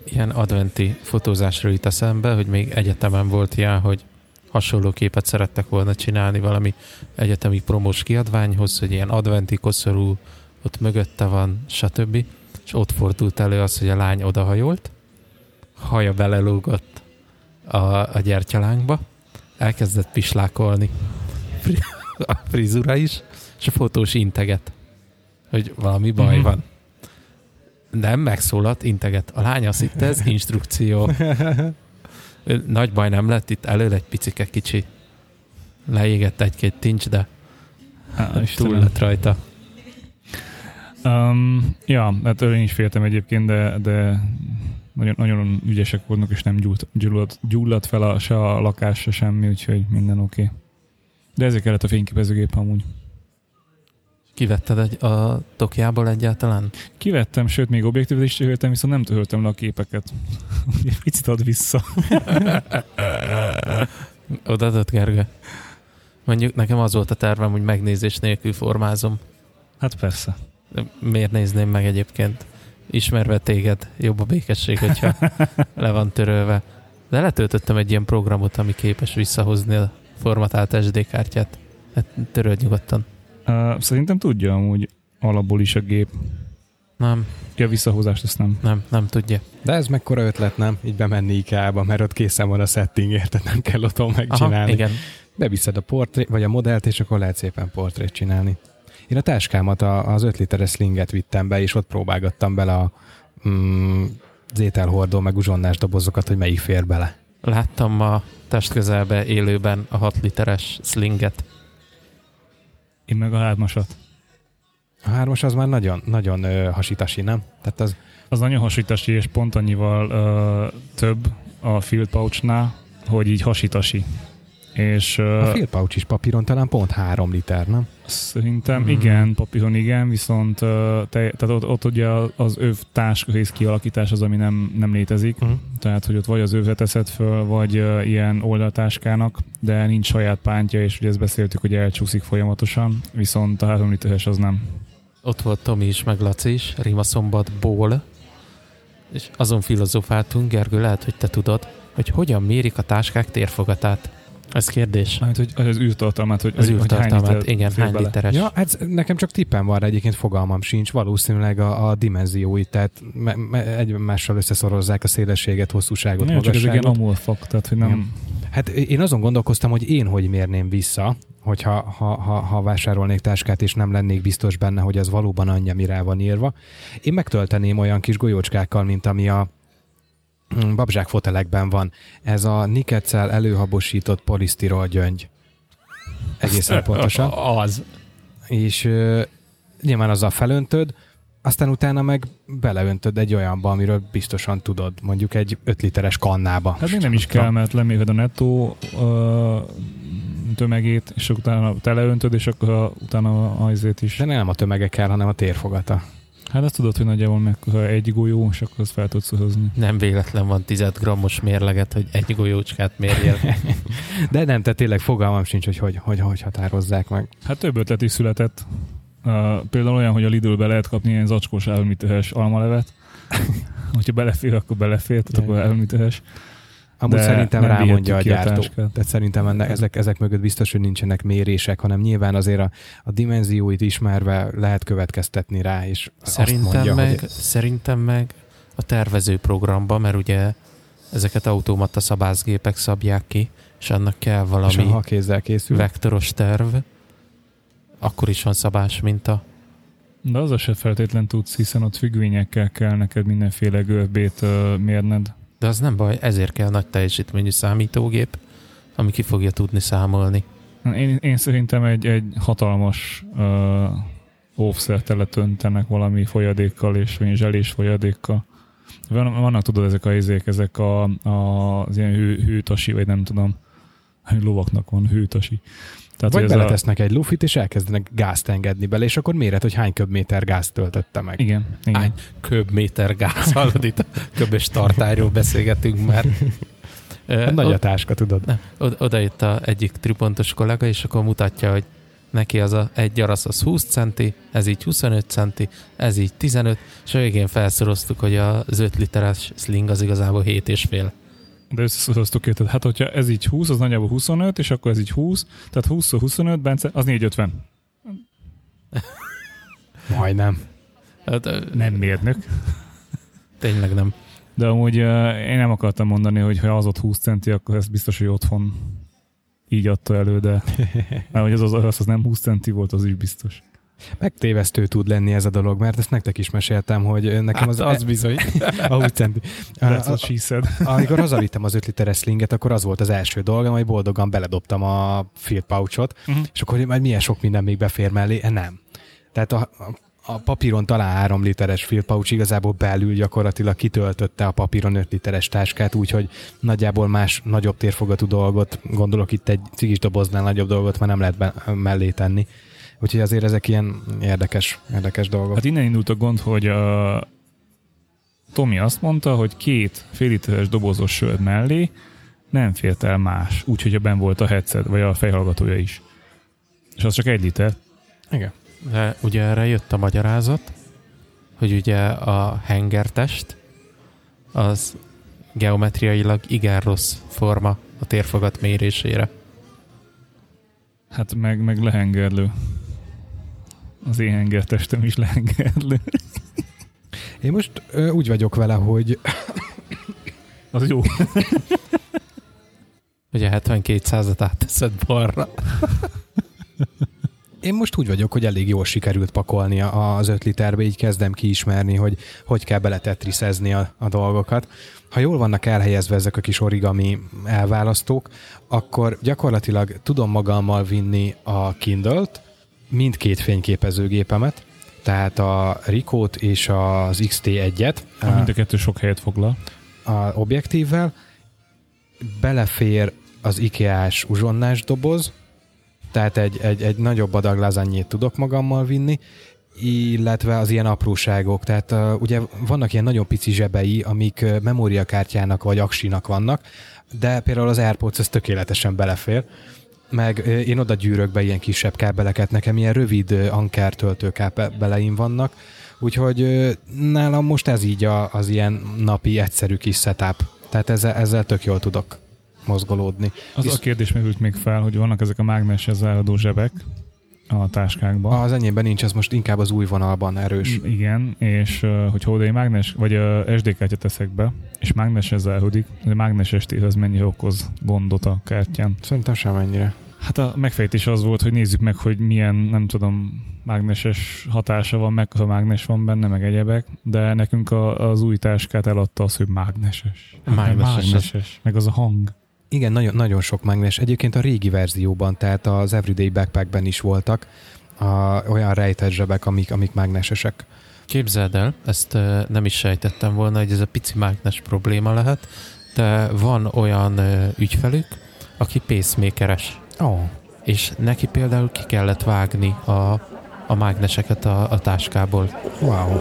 Ilyen adventi fotózásról jut eszembe, hogy még egyetemen volt ilyen, hogy hasonló képet szerettek volna csinálni valami egyetemi promós kiadványhoz, hogy ilyen adventi koszorú ott mögötte van, stb. És ott fordult elő az, hogy a lány odahajolt, haja belelógott a, a gyertyalánkba, elkezdett pislákolni a frizura is, és a fotós integet, hogy valami baj Mhm. van. Nem, megszólalt, integet. A lány azt hitte, ez instrukció. Nagy baj nem lett, itt elől egy picike kicsi. Leégett egy-két tincs, de Há, túl lett rajta. Um, ja, hát én is féltem egyébként, de, de nagyon, nagyon ügyesek voltak, és nem gyúlt, gyulladt, gyulladt fel a, se a lakás, se semmi, úgyhogy minden oké. Okay. De ezért kellett a fényképezőgép amúgy. Kivetted egy, a tokjából egyáltalán? Kivettem, sőt, még objektívet is töröltem, viszont nem töröltem le a képeket. Picit ad vissza. Odaadott Gergő? Mondjuk nekem az volt a tervem, hogy megnézés nélkül formázom. Hát persze. Miért nézném meg egyébként? Ismerve téged, jobb a békesség, hogyha le van törölve. De letöltöttem egy ilyen programot, ami képes visszahozni a formatált SD kártyát. Hát töröld nyugodtan. Uh, szerintem tudja amúgy alapból is a gép. Nem, Ja, visszahozást ezt nem. nem, nem tudja. De ez mekkora ötlet, nem? Így bemenni IKEA-ba, mert ott készen van a setting, érted? Nem kell otthon Aha, megcsinálni. igen. Beviszed a portré, vagy a modellt, és akkor lehet szépen portrét csinálni. Én a táskámat, a, az 5 literes slinget vittem be, és ott próbálgattam bele a mm, az ételhordó, meg uzsonnás dobozokat, hogy melyik fér bele. Láttam ma testközelbe élőben a 6 literes slinget. Én meg a hármasat. A hármas az már nagyon, nagyon ö, hasitasi, nem? Tehát az, Az nagyon hasítasi, és pont annyival uh, több a field pouchnál, hogy így hasítasi. És a fél pouch is papíron talán pont 3 liter, nem? szerintem Mhm. igen, papíron igen, viszont te, tehát ott, ott ugye az öv táskarész kialakítás az, ami nem, nem létezik. Uh-huh. Tehát, hogy ott vagy az övre teszed föl, vagy uh, ilyen oldaltáskának, de nincs saját pántja, és ugye ezt beszéltük, hogy elcsúszik folyamatosan, viszont a 3 literes az nem. Ott volt Tomi is, meg Laci is, Rimaszombatból, és azon filozofáltunk, Gergő, lehet, hogy te tudod, hogy hogyan mérik a táskák térfogatát. Ez kérdés. Hát, hogy az űrtartalmát, hogy, Az hogy hány űrtartalmát, liter igen, hány bele. literes. Ja, hát nekem csak tippem van rá, egyébként fogalmam sincs. Valószínűleg a, a dimenzióit, tehát me, me, egymással összeszorozzák a szélességet, hosszúságot, Nem, csak ilyen magasságot. amorfak, tehát hogy nem... Hát én azon gondolkoztam, hogy én hogy mérném vissza, hogyha ha, ha, ha vásárolnék táskát, és nem lennék biztos benne, hogy ez valóban annyi, ami rá van írva. Én megtölteném olyan kis golyócskákkal, mint ami a babzsák fotelekben van. Ez a niketszel előhabosított polisztirol gyöngy. Egészen pontosan. Az. És ö, nyilván azzal felöntöd, aztán utána meg beleöntöd egy olyanba, amiről biztosan tudod, mondjuk egy 5 literes kannába. Hát még nem is kell, mert leméred a nettó tömegét, és utána teleöntöd, és akkor a, utána azért is. De nem a tömege kell, hanem a térfogata. Hát azt tudod, hogy nagyjából mekkora egy golyó, és akkor azt fel tudsz hozni. Nem véletlen van 10 grammos mérleget, hogy egy golyócskát mérjél. De nem, tehát tényleg fogalmam sincs, hogy hogy, hogy, hogy határozzák meg. Hát több ötlet is született. Uh, például olyan, hogy a Lidlbe lehet kapni ilyen zacskós 3 literes almalevet. Hogyha belefér, akkor belefér, tehát akkor 3 literes. Amúgy De szerintem rámondja a gyártó. Tehát szerintem ennek, ezek, ezek mögött biztos, hogy nincsenek mérések, hanem nyilván azért a, a dimenzióit ismerve lehet következtetni rá, és azt Szerintem mondja, meg, hogy szerintem meg a tervező programba, mert ugye ezeket automata szabászgépek szabják ki, és annak kell és valami ha kézzel készül. vektoros terv, akkor is van szabás minta. De az se feltétlen tudsz, hiszen ott függvényekkel kell neked mindenféle görbét uh, mérned. De az nem baj, ezért kell nagy teljesítményű számítógép, ami ki fogja tudni számolni. Én, én szerintem egy, egy hatalmas uh, offset letöntenek valami folyadékkal és zselés folyadékkal. Van, vannak tudod ezek a izék, ezek a, a, az ilyen hű, hűtasi, vagy nem tudom, lovaknak van hűtasi. Tehát, Vagy beletesznek egy lufit, és elkezdenek gázt engedni bele, és akkor méret, hogy hány köbméter gázt töltötte meg. Igen, igen. Hány köbméter gáz, hallod itt a köbös tartályról beszélgetünk már. Hát Nagy a táska, tudod. nem, oda, oda jött a egyik tripontos kollega, és akkor mutatja, hogy neki az a egy gyarasz az 20 centi, ez így 25 centi, ez így 15, és a végén felszoroztuk, hogy az 5 literes sling az igazából 7 és fél. De összeszoroztuk érted. Hát, hogyha ez így 20, az nagyjából 25, és akkor ez így 20, tehát 20 25, Bence, az 450. Majdnem. Hát, Nem mérnök. tényleg nem. De amúgy uh, én nem akartam mondani, hogy ha az ott 20 centi, akkor ez biztos, hogy otthon így adta elő, de mert hogy az, az, az, az nem 20 centi volt, az is biztos. Megtévesztő tud lenni ez a dolog, mert ezt nektek is meséltem, hogy nekem Hát az, az bizony. a 20 centi. That's what she said. Amikor hazavittem az 5 literes slinget, akkor az volt az első dolgom, hogy boldogan beledobtam a field pouchot, Uh-huh. és akkor majd milyen sok minden még befér mellé, Eh, nem. Tehát a, a, a papíron talán 3 literes field pouch igazából belül gyakorlatilag kitöltötte a papíron 5 literes táskát, úgyhogy nagyjából más nagyobb térfogatú dolgot, gondolok itt egy cigis doboznál nagyobb dolgot már nem lehet be, mellé tenni. Úgyhogy azért ezek ilyen érdekes, érdekes dolgok. Hát innen indult a gond, hogy a Tomi azt mondta, hogy két fél literes dobozos sör mellé nem fért el más, úgyhogy ben volt a headset, vagy a fejhallgatója is. És az csak egy liter. Igen. De ugye erre jött a magyarázat, hogy ugye a hengertest az geometriailag igen rossz forma a térfogat mérésére. Hát meg, meg lehengerlő. Az én hengertestem is lehengerlő. Én most ö, úgy vagyok vele, hogy Az jó. Ugye 72 százat átteszed balra. Én most úgy vagyok, hogy elég jól sikerült pakolni a- az 5 literbe, így kezdem kiismerni, hogy hogy kell beletetriszezni a, a dolgokat. Ha jól vannak elhelyezve ezek a kis origami elválasztók, akkor gyakorlatilag tudom magammal vinni a Kindle-t, mindkét fényképezőgépemet, tehát a Rikót és az XT1-et Mind a kettő sok helyet foglal. a objektívvel, belefér az IKEA-s uzsonnás doboz, tehát egy, egy, egy nagyobb adag lazanyét tudok magammal vinni, illetve az ilyen apróságok. Tehát uh, ugye vannak ilyen nagyon pici zsebei, amik uh, memóriakártyának vagy aksinak vannak, de például az AirPods ez tökéletesen belefér, meg én oda gyűrök be ilyen kisebb kábeleket, nekem ilyen rövid Anker töltőkábeleim vannak, úgyhogy nálam most ez így a, az ilyen napi egyszerű kis setup. Tehát ezzel, ezzel tök jól tudok mozgolódni. Az Visz- a kérdés merült még fel, hogy vannak ezek a mágneses záradó zsebek a táskákban. Az enyémben nincs, ez most inkább az új vonalban erős. Igen, és hogyha oda egy mágnes, vagy SD kártyát teszek be, és mágneses záródik, a mágneses tér az mennyire okoz gondot a kártyán. Szerintem semennyire. Hát a megfejtés az volt, hogy nézzük meg, hogy milyen, nem tudom, mágneses hatása van, meg ha mágnes van benne, meg egyebek, de nekünk a, az új táskát eladta az, hogy mágneses. Hát, Mágneses. mágneses. Meg az a hang. Igen, nagyon, nagyon sok mágnes. Egyébként a régi verzióban, tehát az Everyday Backpackben is voltak a, olyan rejtett zsebek, amik, amik mágnesesek. Képzeld el, ezt nem is sejtettem volna, hogy ez a pici mágnes probléma lehet, de van olyan ügyfelük, aki pacemakeres, Ó, oh, és neki például ki kellett vágni a, a mágneseket a, a táskából. wow.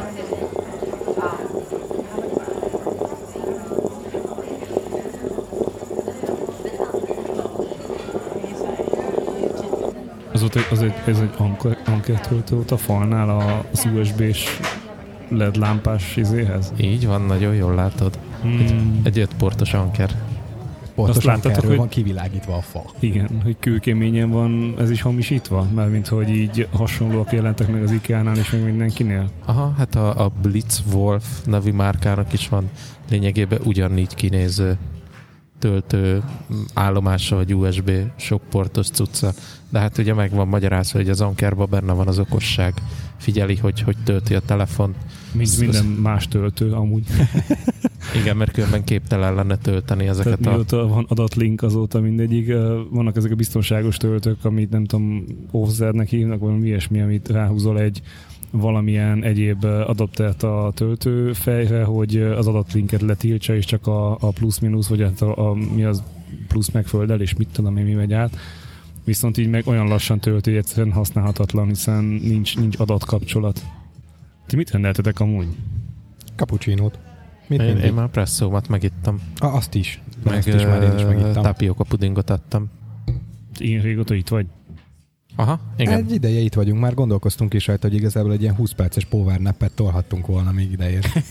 Az egy- az egy, ez egy anker, ankertöltő volt a falnál a- az USB-s LED lámpás izéhez. Így van, nagyon jól látod. Hmm. Egy öt portos anker. Pontosan láttátok, erről hogy- van kivilágítva a fa. Igen, hogy kőkeményen van ez is hamisítva? Mármint, hogy így hasonlóak jelentek meg az IKEA-nál és meg mindenkinél? Aha, hát a, a Blitzwolf nevű márkának is van lényegében ugyanígy kinéző töltő állomása vagy USB sok portos cucca. De hát ugye meg van magyarázva, hogy az Ankerban benne van az okosság. Figyeli, hogy hogy tölti a telefon. Mint minden más töltő amúgy. Igen, mert különben képtelen lenne tölteni Tehát ezeket a... mióta van adatlink azóta mindegyik, vannak ezek a biztonságos töltők, amit nem tudom, offsetnek hívnak, vagy valami ilyesmi, amit ráhúzol egy valamilyen egyéb adaptert a töltőfejre, hogy ö, az adatlinket letiltsa, és csak a, a plusz-minusz, vagy hát a, a, mi az plusz megföldel, és mit tudom én, mi megy át. Viszont így meg olyan lassan tölti, hogy egyszerűen használhatatlan, hiszen nincs, nincs adatkapcsolat. Ti mit rendeltetek amúgy? Cappuccinót. Mit Én, mindig? én már presszómat megittam. Ah, azt is. Meg azt is már én is megittam. tapioca pudingot ettem. Én régóta itt vagy. Aha, igen. Egy ideje itt vagyunk, már gondolkoztunk is rajta, hogy igazából egy ilyen 20 perces power nappet tolhattunk volna még ideért.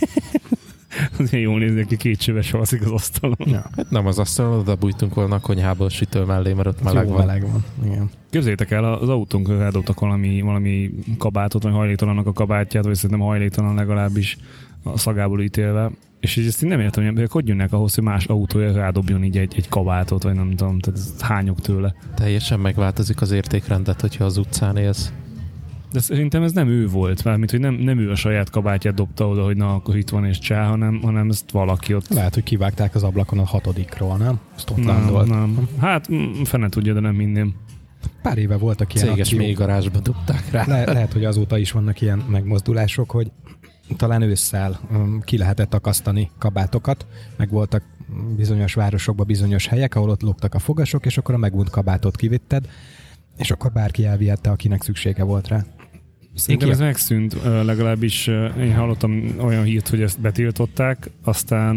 Azért jól néznek ki, két csöves alszik az asztalon. Ja. Hát nem az asztalon, oda bújtunk volna a konyhába a sütő mellé, mert ott meleg van. meleg van. Igen. Képzeljétek el, az autónk eldobtak valami, valami kabátot, vagy hajléktalannak a kabátját, vagy szerintem hajléktalan legalábbis a szagából ítélve. És így ezt én nem értem, hogy emberek hogy jönnek ahhoz, hogy más autója rádobjon így egy, egy kabátot, vagy nem tudom, tehát hányok tőle. Teljesen megváltozik az értékrendet, hogyha az utcán élsz. De szerintem ez nem ő volt, mármint, hogy nem, nem ő a saját kabátját dobta oda, hogy na, akkor itt van és csá, hanem, hanem ezt valaki ott Lehet, hogy kivágták az ablakon a hatodikról, nem? Ott nem, landolt. nem. Hát mm, fene tudja, de nem minden. Pár éve voltak ilyen Céges akciók. mély garázsba dugták rá. Le- lehet, hogy azóta is vannak ilyen megmozdulások, hogy talán ősszel um, ki lehetett akasztani kabátokat, meg voltak bizonyos városokban bizonyos helyek, ahol ott lógtak a fogasok, és akkor a megunt kabátot kivitted, és akkor bárki elvihette, akinek szüksége volt rá. Szerintem ez megszűnt, legalábbis én hallottam olyan hírt, hogy ezt betiltották, aztán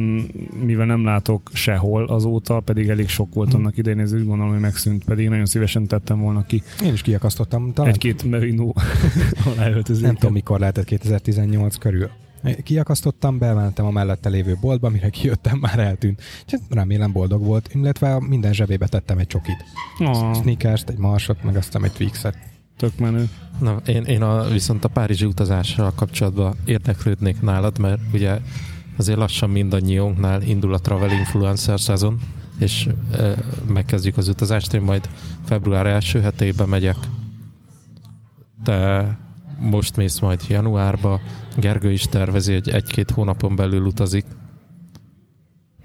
mivel nem látok sehol azóta, pedig elég sok volt Hm. annak idején, ez úgy gondolom, hogy megszűnt, pedig nagyon szívesen tettem volna ki Én is kiakasztottam, talán egy-két merino aláöltözőket. nem tudom mikor lehetett 2018 körül. Kiakasztottam, bementem a mellette lévő boltba, mire kijöttem, már eltűnt. Úgyhogy remélem boldog volt, illetve minden zsebébe tettem egy csokit. Ah, Sneakers-t, egy marsot, meg aztán egy Twixet. Tök menő. Na, én, én a, viszont a párizsi utazással kapcsolatban érdeklődnék nálad, mert ugye azért lassan mindannyiunknál indul a travel influencer szezon, és e, megkezdjük az utazást. Én majd február első hetében megyek. Te most mész majd januárba. Gergő is tervezi, hogy egy-két hónapon belül utazik.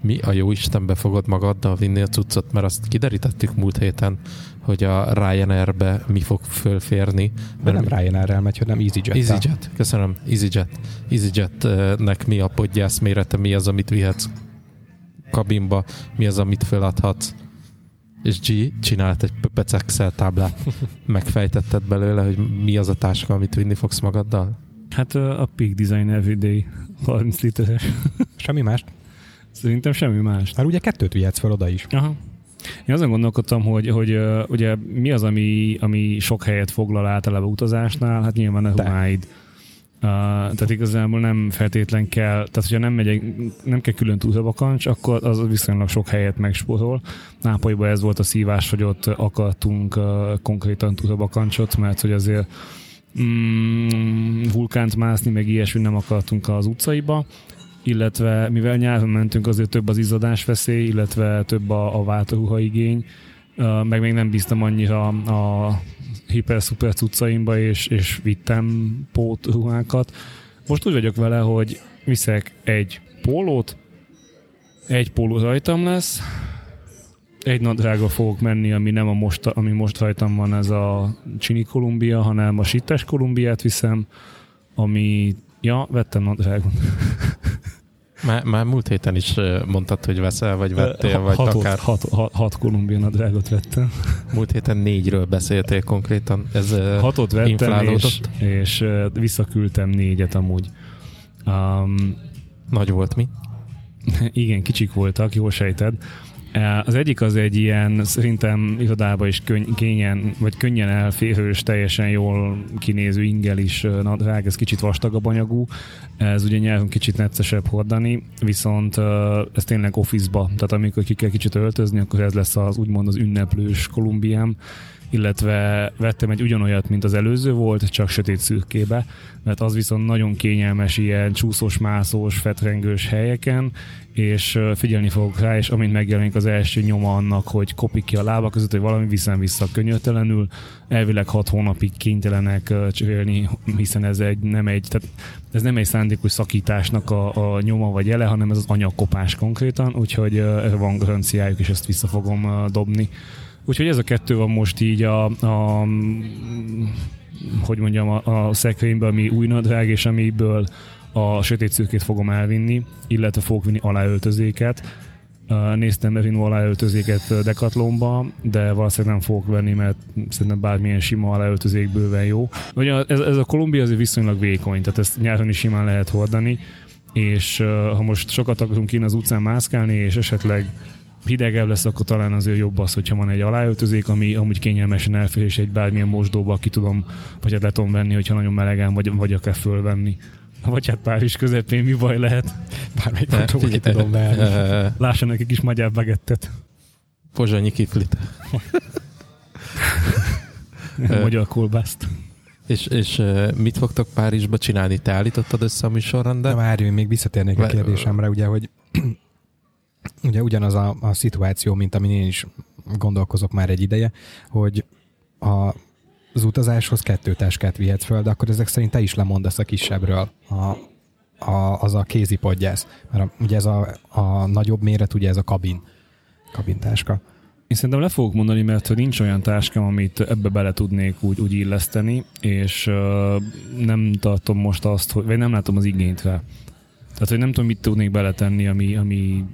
Mi a jó Istenbe fogod magaddal vinni a cuccot, mert azt kiderítettük múlt héten, hogy a Ryanair-be mi fog fölférni. De nem Ryanair-rel megy, hanem EasyJet. EasyJet, köszönöm. EasyJet. EasyJet-nek mi a podgyász mérete, mi az, amit vihetsz kabinba, mi az, amit feladhatsz. És G csinált egy Pöpec Excel táblát. Megfejtetted belőle, hogy mi az a táska, amit vinni fogsz magaddal? Hát a Peak Design Everyday 30 literes. Semmi más. Szerintem semmi más. Már ugye kettőt vihetsz fel oda is. Aha. Én azon gondolkodtam, hogy, hogy uh, ugye mi az, ami, ami sok helyet foglal általában utazásnál, hát nyilván a Te. ruháid. Uh, tehát igazából nem feltétlen kell, tehát hogyha nem megyek, nem kell külön túlzabakancs, akkor az viszonylag sok helyet megspórol. Nápolyban ez volt a szívás, hogy ott akartunk uh, konkrétan túlzabakancsot, mert hogy azért mm, vulkánt mászni, meg ilyesmi nem akartunk az utcaiba illetve mivel nyáron mentünk, azért több az izzadás veszély, illetve több a, a váltóruha igény, meg még nem bíztam annyira a hiper-szuper cuccaimba, és, és vittem pótruhákat. Most úgy vagyok vele, hogy viszek egy pólót, egy póló rajtam lesz, egy nadrágra fogok menni, ami nem a most, ami most rajtam van, ez a Csini Kolumbia, hanem a Sittes Kolumbiát viszem, ami, ja, vettem nadrágot. Már, már múlt héten is mondtad, hogy veszel, vagy vettél, vagy hat, akár Hat, hat, hat Kolumbia nadrágot vettem. múlt héten négyről beszéltél konkrétan. Ez Hatot vettem, és, és visszaküldtem négyet amúgy. Um, nagy volt mi? igen, kicsik voltak, jól sejted. Eh, Az egyik az egy ilyen, szerintem irodában is könny, kényen, vagy könnyen elférős, teljesen jól kinéző ingelis ö, nadrág, ez kicsit vastagabb anyagú, ez ugye nyelven kicsit neccesebb hordani, viszont ö, ez tényleg office-ba, tehát amikor ki kell kicsit öltözni, akkor ez lesz az úgymond az ünneplős Kolumbiám, illetve vettem egy ugyanolyat, mint az előző volt, csak sötét szürkébe, mert az viszont nagyon kényelmes ilyen csúszós, mászós, fetrengős helyeken, és figyelni fogok rá, és amint megjelenik az első nyoma annak, hogy kopik ki a lába között, hogy valami viszem vissza könyörtelenül, elvileg hat hónapig kénytelenek cserélni, hiszen ez egy, nem egy, tehát ez nem egy szándékos szakításnak a, a nyoma vagy jele, hanem ez az anyagkopás konkrétan, úgyhogy van garanciájuk, és ezt vissza fogom dobni. Úgyhogy ez a kettő van most így a, a hogy mondjam, a, a szekrényben, ami új nadrág, és amiből a sötét szürkét fogom elvinni, illetve fogok vinni aláöltözéket. Néztem merino aláöltözéket Decathlonba, de valószínűleg nem fogok venni, mert szerintem bármilyen sima aláöltözék bőven jó. Ugye ez, ez a Kolumbia azért viszonylag vékony, tehát ezt nyáron is simán lehet hordani, és ha most sokat akarunk kint az utcán mászkálni, és esetleg hidegebb lesz, akkor talán azért jobb az, hogyha van egy aláöltözék, ami amúgy kényelmesen elfér, és egy bármilyen mosdóba ki tudom, vagy hát le tudom venni, hogyha nagyon melegen, vagy, vagy akár fölvenni. Vagy hát Párizs közepén mi baj lehet? Bármelyik fotóba ki tudom. Uh, Lássanak egy kis magyar bagettet. Pozsonyi kiflit. magyar kolbászt. És, és mit fogtok Párizsba csinálni? Te állítottad össze a De műsorrendet? várj, én még visszatérnék a kérdésemre, ugye, hogy ugye ugyanaz a, a szituáció, mint amin én is gondolkozok már egy ideje, hogy a, az utazáshoz kettő táskát vihetsz föl, de akkor ezek szerint te is lemondasz a kisebbről, a, a, az a kézipodgyász. Mert a, ugye ez a, a nagyobb méret, ugye ez a kabin, kabintáska. Én szerintem le fogok mondani, mert hogy nincs olyan táskám, amit ebbe bele tudnék úgy, úgy illeszteni, és uh, nem tartom most azt, hogy, vagy nem látom az igényt rá. Tehát, hogy nem tudom, mit tudnék beletenni, ami, ami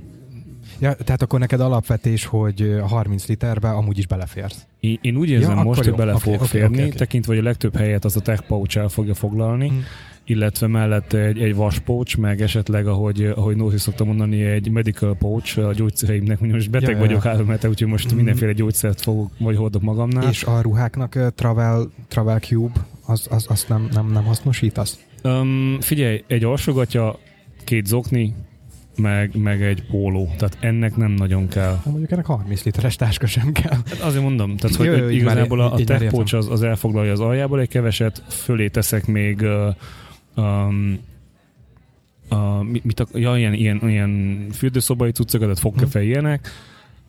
Ja, tehát akkor neked alapvetés, hogy a 30 literbe amúgy is beleférsz. Én, én úgy érzem Ja, most, akkor hogy jó. bele Oké, fogok oké, férni, oké, oké. tekintve, hogy a legtöbb helyet az a tech pouch el fogja foglalni, Hm. illetve mellette egy, egy vaspouch, meg esetleg, ahogy, ahogy Nózi szokta mondani, egy medical pouch a gyógyszereimnek, mondjuk most beteg Ja, ja, ja. vagyok három hete, úgyhogy most Mhm. mindenféle gyógyszert fogok, vagy hordok magamnál. És a ruháknak uh, Travel, Travel Cube, az, az, azt nem, nem, nem hasznosítasz? Um, figyelj, egy alsógatya, két zokni, meg, meg egy póló. Tehát ennek nem nagyon kell. Hát mondjuk ennek 30 literes táska sem kell. Hát azért mondom, tehát hogy így már igazából é- a, a így már tech pouch értem. az, az elfoglalja az aljából egy keveset, fölé teszek még uh, um, a, mit, mit ak- ja, ilyen, ilyen, ilyen fürdőszobai cuccokat, tehát fogkefe ilyenek,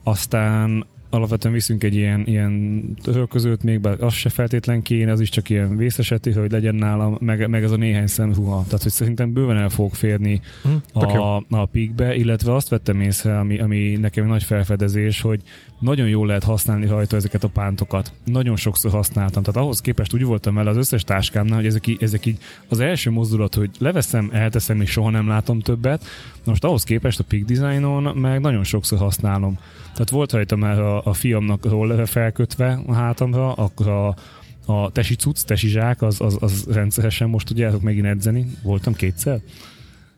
aztán alapvetően viszünk egy ilyen, ilyen törölközőt még, bár az se feltétlen kéne, az is csak ilyen vészeseti, hogy legyen nálam, meg, meg ez a néhány szemruha. Tehát, hogy szerintem bőven el fogok férni Hm, tök jó. a, a pikbe, illetve azt vettem észre, ami, ami nekem nagy felfedezés, hogy nagyon jól lehet használni rajta ezeket a pántokat. Nagyon sokszor használtam, tehát ahhoz képest úgy voltam vele az összes táskámnál, hogy ezek, így- ezek így az első mozdulat, hogy leveszem, elteszem, és soha nem látom többet. Most ahhoz képest a Peak Designon meg nagyon sokszor használom. Tehát volt rajta már a, a fiamnak roller felkötve a hátamra, akkor a, a tesi cucc, tesi zsák, az, az, az rendszeresen most tudjátok megint edzeni. Voltam kétszer.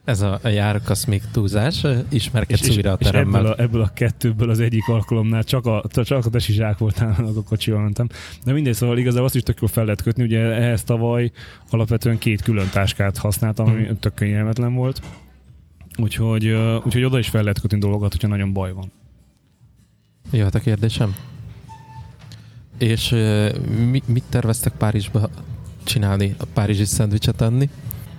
Ez a, a járkasz még túlzás, ismerkedsz újra a és ebből, teremmel. a, ebből a kettőből az egyik alkalomnál csak a, csak a tesi zsák volt nálam, a kocsival mentem. De mindegy, szóval igazából azt is tök jól fel lehet kötni, ugye ehhez tavaly alapvetően két külön táskát használtam, ami Mhm. tök kényelmetlen volt. Úgyhogy, úgyhogy oda is fel lehet kötni dolgokat, hogyha nagyon baj van. Jöhet a kérdésem? És mi, mit terveztek Párizsba csinálni? A párizsi szendvicset enni?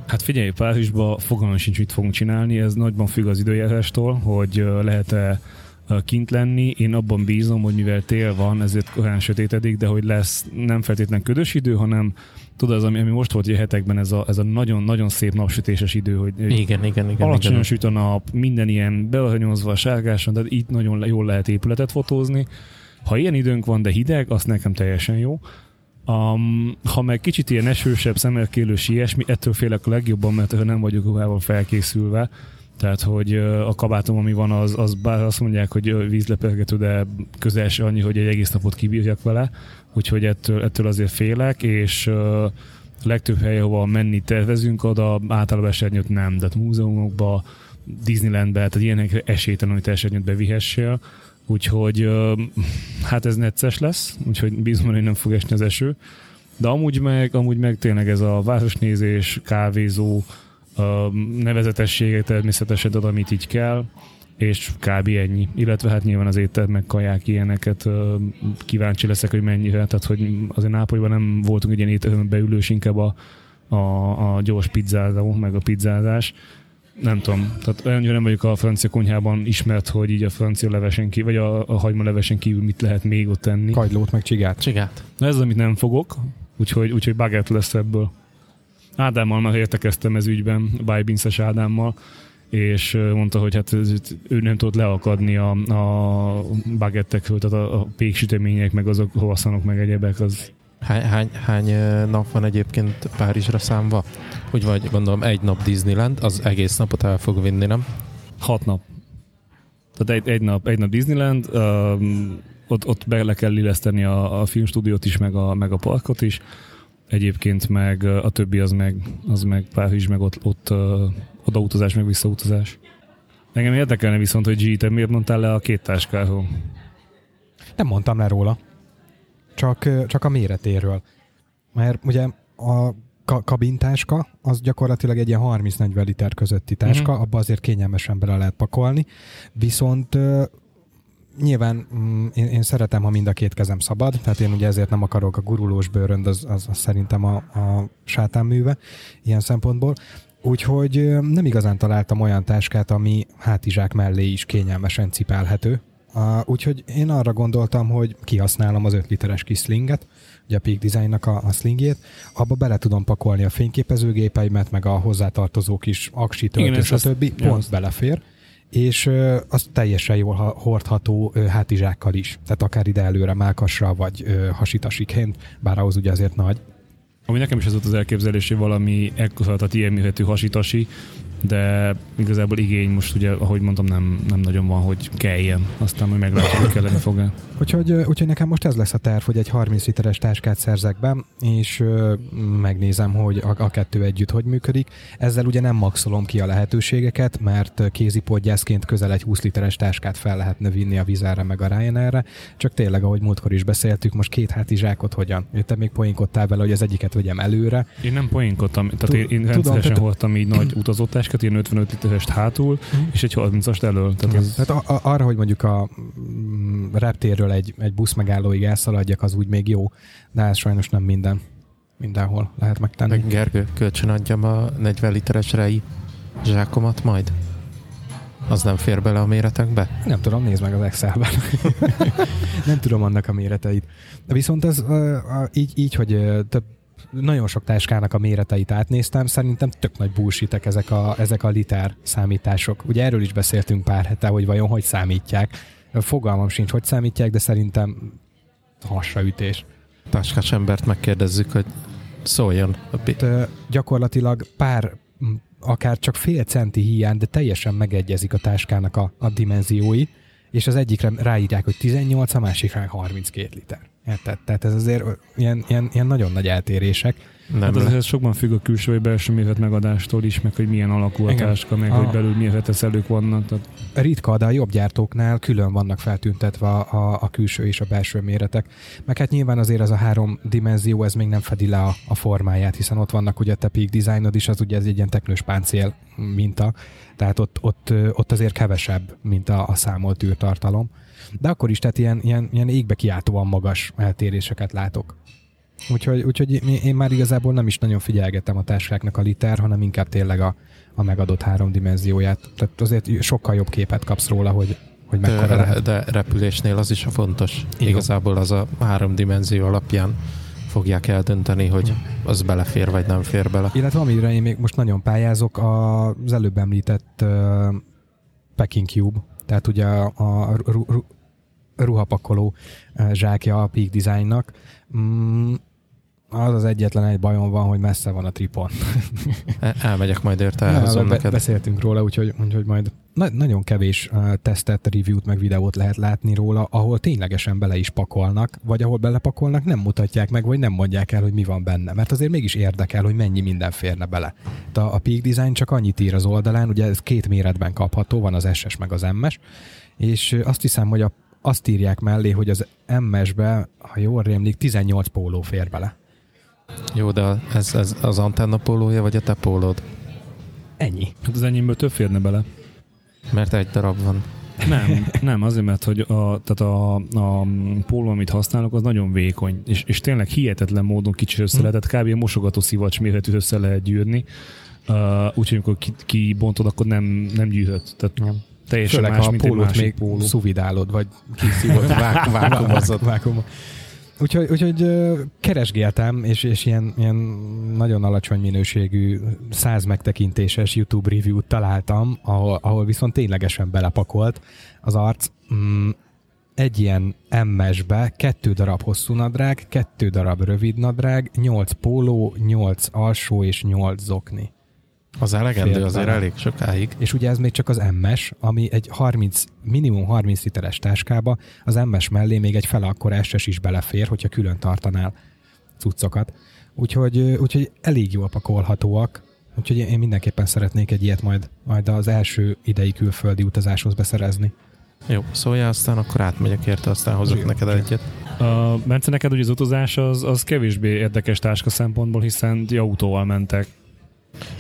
Hát figyelj, Párizsba fogalmam sincs, mit fogunk csinálni, ez nagyban függ az időjárástól, hogy lehet-e kint lenni. Én abban bízom, hogy mivel tél van, ezért korán sötétedik, de hogy lesz nem feltétlen ködös idő, hanem tudod, az, ami, ami most volt ugye hetekben, ez a, ez a nagyon-nagyon szép napsütéses idő, hogy Igen, igen, igen. alacsonyan igen. süt a nap, minden ilyen bearanyozva, sárgásan, tehát itt nagyon jól lehet épületet fotózni. Ha ilyen időnk van, de hideg, az nekem teljesen jó. Um, ha meg kicsit ilyen esősebb, szemelkélős ilyesmi, ettől félek a legjobban, mert nem vagyok ruhával felkészülve, tehát, hogy a kabátom, ami van, az, az bár azt mondják, hogy ö, vízlepergető, de közel se annyi, hogy egy egész napot kibírjak vele, úgyhogy ettől, ettől azért félek, és a legtöbb hely, ahova menni tervezünk, oda általában esernyőt nem, de hát múzeumokba, Disneylandbe, tehát ilyenekre esélytelen, hogy te esernyőt bevihessél, úgyhogy hát ez necces lesz, úgyhogy bízom, hogy nem fog esni az eső, de amúgy meg, amúgy meg tényleg ez a városnézés, kávézó, ö, nevezetességek természetesen ad, amit így kell, és kb. ennyi. Illetve hát nyilván az étel, meg kaják ilyeneket ö, kíváncsi leszek, hogy mennyire. Tehát, hogy azért Nápolyban nem voltunk egy ilyen étteremben beülős, inkább a, a, a gyors pizzázó, meg a pizzázás. Nem tudom, tehát olyannyira nem vagyok a francia konyhában ismert, hogy így a francia levesen kívül, vagy a, a hagyma levesen kívül mit lehet még ott tenni. Kagylót meg csigát. Csigát. Na ez az, amit nem fogok, úgyhogy, úgyhogy baguette lesz ebből. Ádámmal már értekeztem ez ügyben, Bájbinces Ádámmal, és mondta, hogy hát ő nem tudott leakadni a, a bagettekről, tehát a, a péksütemények, meg azok hosszanok, meg egyebek, az Hány, hány, hány nap van egyébként Párizsra számva? Úgy vagy, gondolom, egy nap Disneyland, az egész napot el fog vinni, nem? hat nap. Tehát egy, egy, nap, egy nap Disneyland, um, ott, ott bele kell illeszteni a, a filmstúdiót is, meg a, meg a parkot is. Egyébként meg a többi az meg, az meg Párizs, meg ott, ott odautazás, meg visszautazás. Engem érdekelne viszont, hogy G, te miért mondtál le a két táskáról? Nem mondtam le róla. Csak, csak a méretéről. Mert ugye a ka- kabintáska, az gyakorlatilag egy ilyen 30-40 liter közötti táska, Mhm. abba azért kényelmesen bele lehet pakolni, viszont nyilván mm, én, én szeretem, ha mind a két kezem szabad, tehát én ugye ezért nem akarok a gurulós bőrönd, az, az, az szerintem a, a sátánműve ilyen szempontból. Úgyhogy nem igazán találtam olyan táskát, ami hátizsák mellé is kényelmesen cipelhető. Uh, úgyhogy én arra gondoltam, hogy kihasználom az 5 literes kis slinget, ugye a Peak Designnak a, a slingjét, abba bele tudom pakolni a fényképezőgépeimet, meg a hozzátartozó kis aksi, Igen, töltő, ez stb. Pont azt- belefér és az teljesen jól ha- hordható hátizsákkal is. Tehát akár ide előre mákasra, vagy hasitasiként, bár ahhoz ugye azért nagy. Ami nekem is ez volt az elképzelés, valami ekkora, tehát ilyen méretű hasitasi, de igazából igény most ugye, ahogy mondtam, nem, nem nagyon van, hogy kelljen. Aztán majd meglátjuk, hogy kelleni fog-e. Úgyhogy, úgyhogy nekem most ez lesz a terv, hogy egy 30 literes táskát szerzek be, és ö, megnézem, hogy a, a kettő együtt hogy működik. Ezzel ugye nem maxolom ki a lehetőségeket, mert kézipodgyászként közel egy 20 literes táskát fel lehetne vinni a Vizárra meg a Ryanairre, csak tényleg, ahogy múltkor is beszéltük, most két hátizsákot hogyan? Te még poénkodtál vele, hogy az egyiket vegyem előre, Én nem poénkodtam, tehát Tud- én, én tudom, rendszeresen tehát- hordtam így nagy utazótáskát, ilyen 55 literest hátul, Mhm. és egy 30-ast elől. Tehát ez, Tehát a, a, arra, hogy mondjuk a mm, reptérről egy, egy busz megállóig elszaladjak, az úgy még jó, de ez sajnos nem minden. Mindenhol lehet megtenni. Meg Gergő, kölcsön adjam a 40 literes rei zsákomat majd? Az nem fér bele a méretekbe? Nem tudom, nézd meg az Excelben. nem tudom annak a méreteit. De viszont ez így, így, hogy több nagyon sok táskának a méreteit átnéztem, szerintem tök nagy bullshitek ezek a, ezek a liter számítások. Ugye erről is beszéltünk pár hete, hogy vajon hogy számítják. Fogalmam sincs, hogy számítják, de szerintem hasraütés. Táskás embert megkérdezzük, hogy szóljon. Ö, gyakorlatilag pár, akár csak fél centi hiány, de teljesen megegyezik a táskának a, a dimenziói, és az egyikre ráírják, hogy 18, a másikra 32 liter. Érted? Tehát ez azért ilyen, ilyen, ilyen nagyon nagy eltérések. nem hát azért sok függ a külső vagy belső méret megadástól is, meg hogy milyen alakú a táska, meg Ah. hogy belül milyen reteszelők vannak. Tehát Ritka, de a jobb gyártóknál külön vannak feltüntetve a, a, a külső és a belső méretek. Meg hát nyilván azért az a három dimenzió, ez még nem fedi le a, a formáját, hiszen ott vannak ugye a te peak designod is, az ugye ez egy ilyen teknős páncél minta, tehát ott, ott, ott azért kevesebb, mint a, a számolt űrtartalom. De akkor is, tehát ilyen, ilyen, ilyen égbe kiáltóan magas eltéréseket látok. Úgyhogy, úgyhogy én- már igazából nem is nagyon figyelgetem a táskáknak a liter, hanem inkább tényleg a, a megadott három dimenzióját. Tehát azért sokkal jobb képet kapsz róla, hogy, hogy mekkora de, lehet. de repülésnél az is a fontos. Igen. Igazából az a három dimenzió alapján fogják eldönteni, hogy az belefér vagy nem fér bele. Illetve amire én még most nagyon pályázok, az előbb említett uh, Packing Cube, tehát ugye a, a ru, ruhapakoló uh, zsákja a Peak Designnak. Mm, az az egyetlen egy bajom van, hogy messze van a tripon. E- Elmegyek majd érte, elhozom be, neked. beszéltünk róla, úgyhogy, úgyhogy majd na, nagyon kevés uh, tesztet, review-t, meg videót lehet látni róla, ahol ténylegesen bele is pakolnak, vagy ahol belepakolnak, nem mutatják meg, vagy nem mondják el, hogy mi van benne. Mert azért mégis érdekel, hogy mennyi minden férne bele. De a Peak Design csak annyit ír az oldalán, ugye ez két méretben kapható, van az SS meg az MS, és ö, azt hiszem, hogy a, azt írják mellé, hogy az MS-be, ha jól rémlik, 18 póló fér bele. Jó, de ez, ez az antenna pólója, vagy a te pólód? Ennyi. hát az enyémből több férne bele. Mert egy darab van. Nem, nem, azért, mert hogy a, tehát a, a póló, amit használok, az nagyon vékony, és, és tényleg hihetetlen módon kicsi össze Hm. lehet, tehát kb. a mosogató szivacs méretű össze lehet gyűrni. Uh, úgyhogy amikor ki, kibontod, akkor nem, nem gyűjhet. Tehát Nem. Teljesen Főleg, más, ha a mint pólót még póló. szuvidálod, vagy kiszívod, vák, vákumozott. Vákumot. Úgyhogy, úgyhogy keresgéltem, és, és ilyen, ilyen nagyon alacsony minőségű 100 megtekintéses YouTube review-t találtam, ahol, ahol viszont ténylegesen belepakolt az arc. Mm, egy ilyen MS-be kettő darab hosszú nadrág, kettő darab rövid nadrág, 8 póló, 8 alsó és 8 zokni. Az elegendő azért bele. elég sokáig. És ugye ez még csak az MS, ami egy 30, minimum 30 literes táskába, az MS mellé még egy fele akkor SS is belefér, hogyha külön tartanál cuccokat. Úgyhogy, úgyhogy elég jól pakolhatóak, úgyhogy én mindenképpen szeretnék egy ilyet majd, majd az első idei külföldi utazáshoz beszerezni. Jó, szóljál, aztán akkor átmegyek érte, aztán hozok Jó. neked egyet. A Bence, neked ugye az utazás az, az kevésbé érdekes táska szempontból, hiszen ti autóval mentek.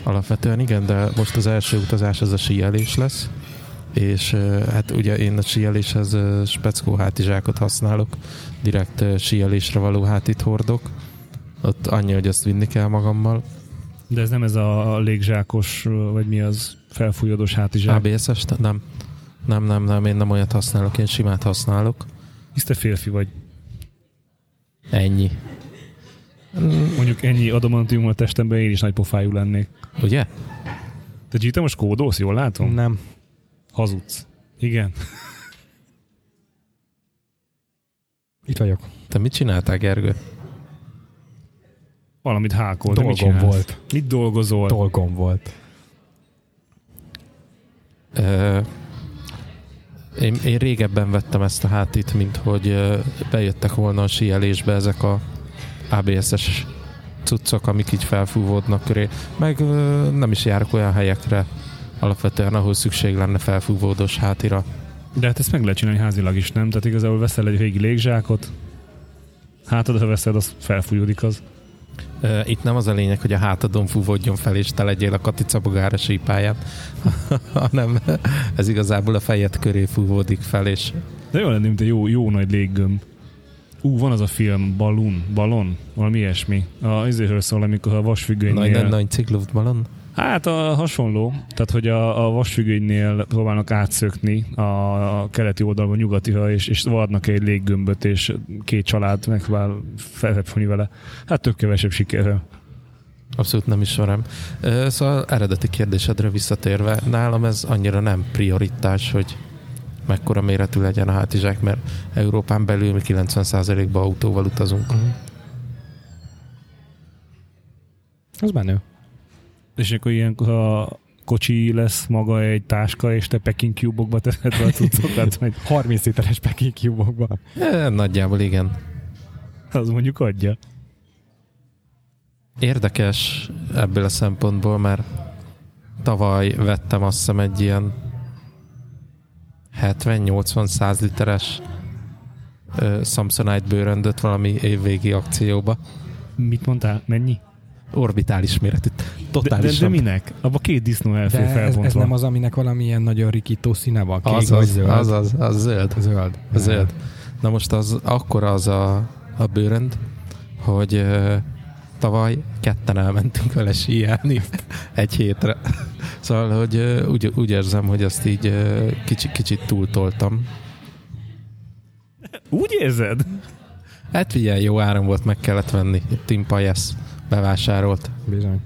Alapvetően igen, de most az első utazás az a síelés lesz, és hát ugye én a síeléshez speckó hátizsákot használok, direkt síelésre való hátit hordok, ott annyi, hogy azt vinni kell magammal. De ez nem ez a légzsákos, vagy mi az felfújódós hátizsák. ABS-es? Nem. Nem, nem, nem, én nem olyat használok, én simát használok. Hisz te férfi vagy. Ennyi. Mondjuk ennyi adamantium a testemben én is nagy pofájú lennék. Ugye? Te G, te most kódolsz, jól látom? Nem. Hazudsz. Igen. Itt vagyok. Te mit csináltál, Gergő? Valamit hákol. de mit Dolgom csinálsz? volt. Mit dolgozol? Dolgom volt. Ö, én, én régebben vettem ezt a hátit, mint hogy bejöttek volna a síelésbe ezek a ABS-es cuccok, amik így felfúvódnak köré. Meg ö, nem is járok olyan helyekre alapvetően, ahol szükség lenne felfúvódós hátira. De hát ezt meg lehet csinálni házilag is, nem? Tehát igazából veszel egy régi légzsákot, hátad, ha veszed, az felfújódik az. Itt nem az a lényeg, hogy a hátadon fúvódjon fel, és te legyél a Katica bogára sípáján, hanem ez igazából a fejed köré fúvódik fel, és De jó lenne, mint egy jó, jó nagy léggömb. Ú, van az a film, Balloon, Ballon, valami ilyesmi. A, izéről szól, amikor a nagy, vasfüggönynél... nagy, nagy ciklufbalon. Hát a hasonló, tehát hogy a, a vasfüggönynél próbálnak átszökni a, a keleti oldalban, nyugatira, és, és vadnak egy léggömböt, és két család megpróbál felrepülni vele. Hát tök kevesebb sikerrel. Abszolút nem ismerem. Szóval eredeti kérdésedre visszatérve, nálam ez annyira nem prioritás, hogy mekkora méretű legyen a hátizsák, mert Európán belül mi 90%-ban autóval utazunk. Az menő. És akkor ilyen, ha kocsi lesz maga egy táska, és te Peking Cube-okba teszed be a cuccokat, vagy 30 literes Peking cube E, nagyjából igen. az mondjuk adja. Érdekes ebből a szempontból, mert tavaly vettem azt hiszem egy ilyen 70-80-100 literes ö, Samsonite bőröndöt valami évvégi akcióba. Mit mondtál? Mennyi? Orbitális méretű. De, de, Totálisan. de minek? Abba két disznó De elfér ez, ez felbontva. nem az, aminek valamilyen nagyon rikító színe van? Kék az, vagy az, zöld? az, az, az zöld. Zöld. Az zöld. Na most az akkor az a, a bőrönd, hogy ö, tavaly ketten elmentünk vele síelni egy hétre. Szóval, hogy úgy, úgy érzem, hogy azt így kicsi, kicsit túltoltam. Úgy érzed? Hát figyelj, jó áram volt, meg kellett venni. Tim Pajes bevásárolt. Bizony.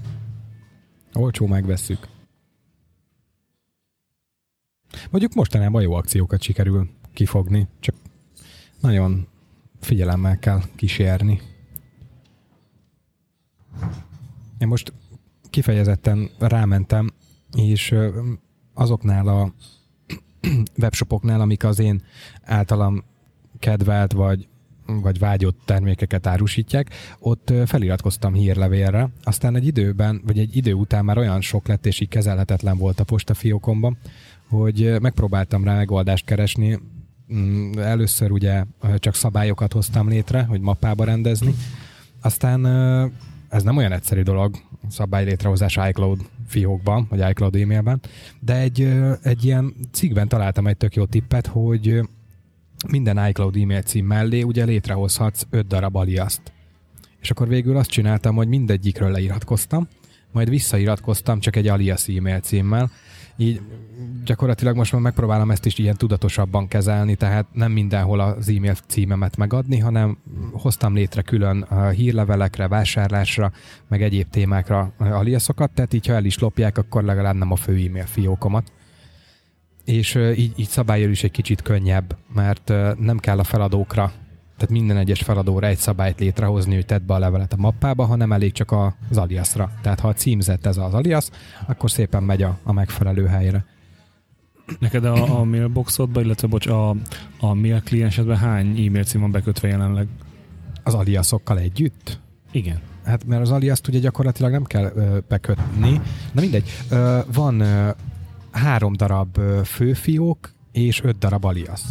Olcsó megvesszük. Mondjuk mostanában jó akciókat sikerül kifogni, csak nagyon figyelemmel kell kísérni. Én most kifejezetten rámentem, és azoknál a webshopoknál, amik az én általam kedvelt vagy, vagy vágyott termékeket árusítják, ott feliratkoztam hírlevélre, aztán egy időben, vagy egy idő után már olyan sok lett, és így kezelhetetlen volt a postafiókomban, hogy megpróbáltam rá megoldást keresni. Mm, Először ugye csak szabályokat hoztam létre, hogy mappába rendezni, aztán ez nem olyan egyszerű dolog, szabály létrehozás iCloud fiókban, vagy iCloud e-mailben, de egy, egy ilyen cikkben találtam egy tök jó tippet, hogy minden iCloud e-mail cím mellé ugye létrehozhatsz 5 darab aliaszt. És akkor végül azt csináltam, hogy mindegyikről leiratkoztam, majd visszairatkoztam csak egy alias e-mail címmel, így gyakorlatilag most már megpróbálom ezt is ilyen tudatosabban kezelni, tehát nem mindenhol az e-mail címemet megadni, hanem hoztam létre külön a hírlevelekre, vásárlásra, meg egyéb témákra aliasokat, tehát így ha el is lopják, akkor legalább nem a fő e-mail fiókomat. És ö, így, így szabályol is egy kicsit könnyebb, mert nem kell a feladókra, tehát minden egyes feladóra egy szabályt létrehozni, hogy tedd be a levelet a mappába, hanem elég csak az aliasra. Tehát ha a címzett ez az alias, akkor szépen megy a, a megfelelő helyre. Neked a, a mailboxodba, illetve bocs, a, a mail kliensedben hány e-mail cím van bekötve jelenleg? Az aliasokkal együtt? Igen. Hát mert az aliaszt ugye gyakorlatilag nem kell ö, bekötni. Na mindegy, ö, van ö, három darab ö, főfiók és öt darab alias.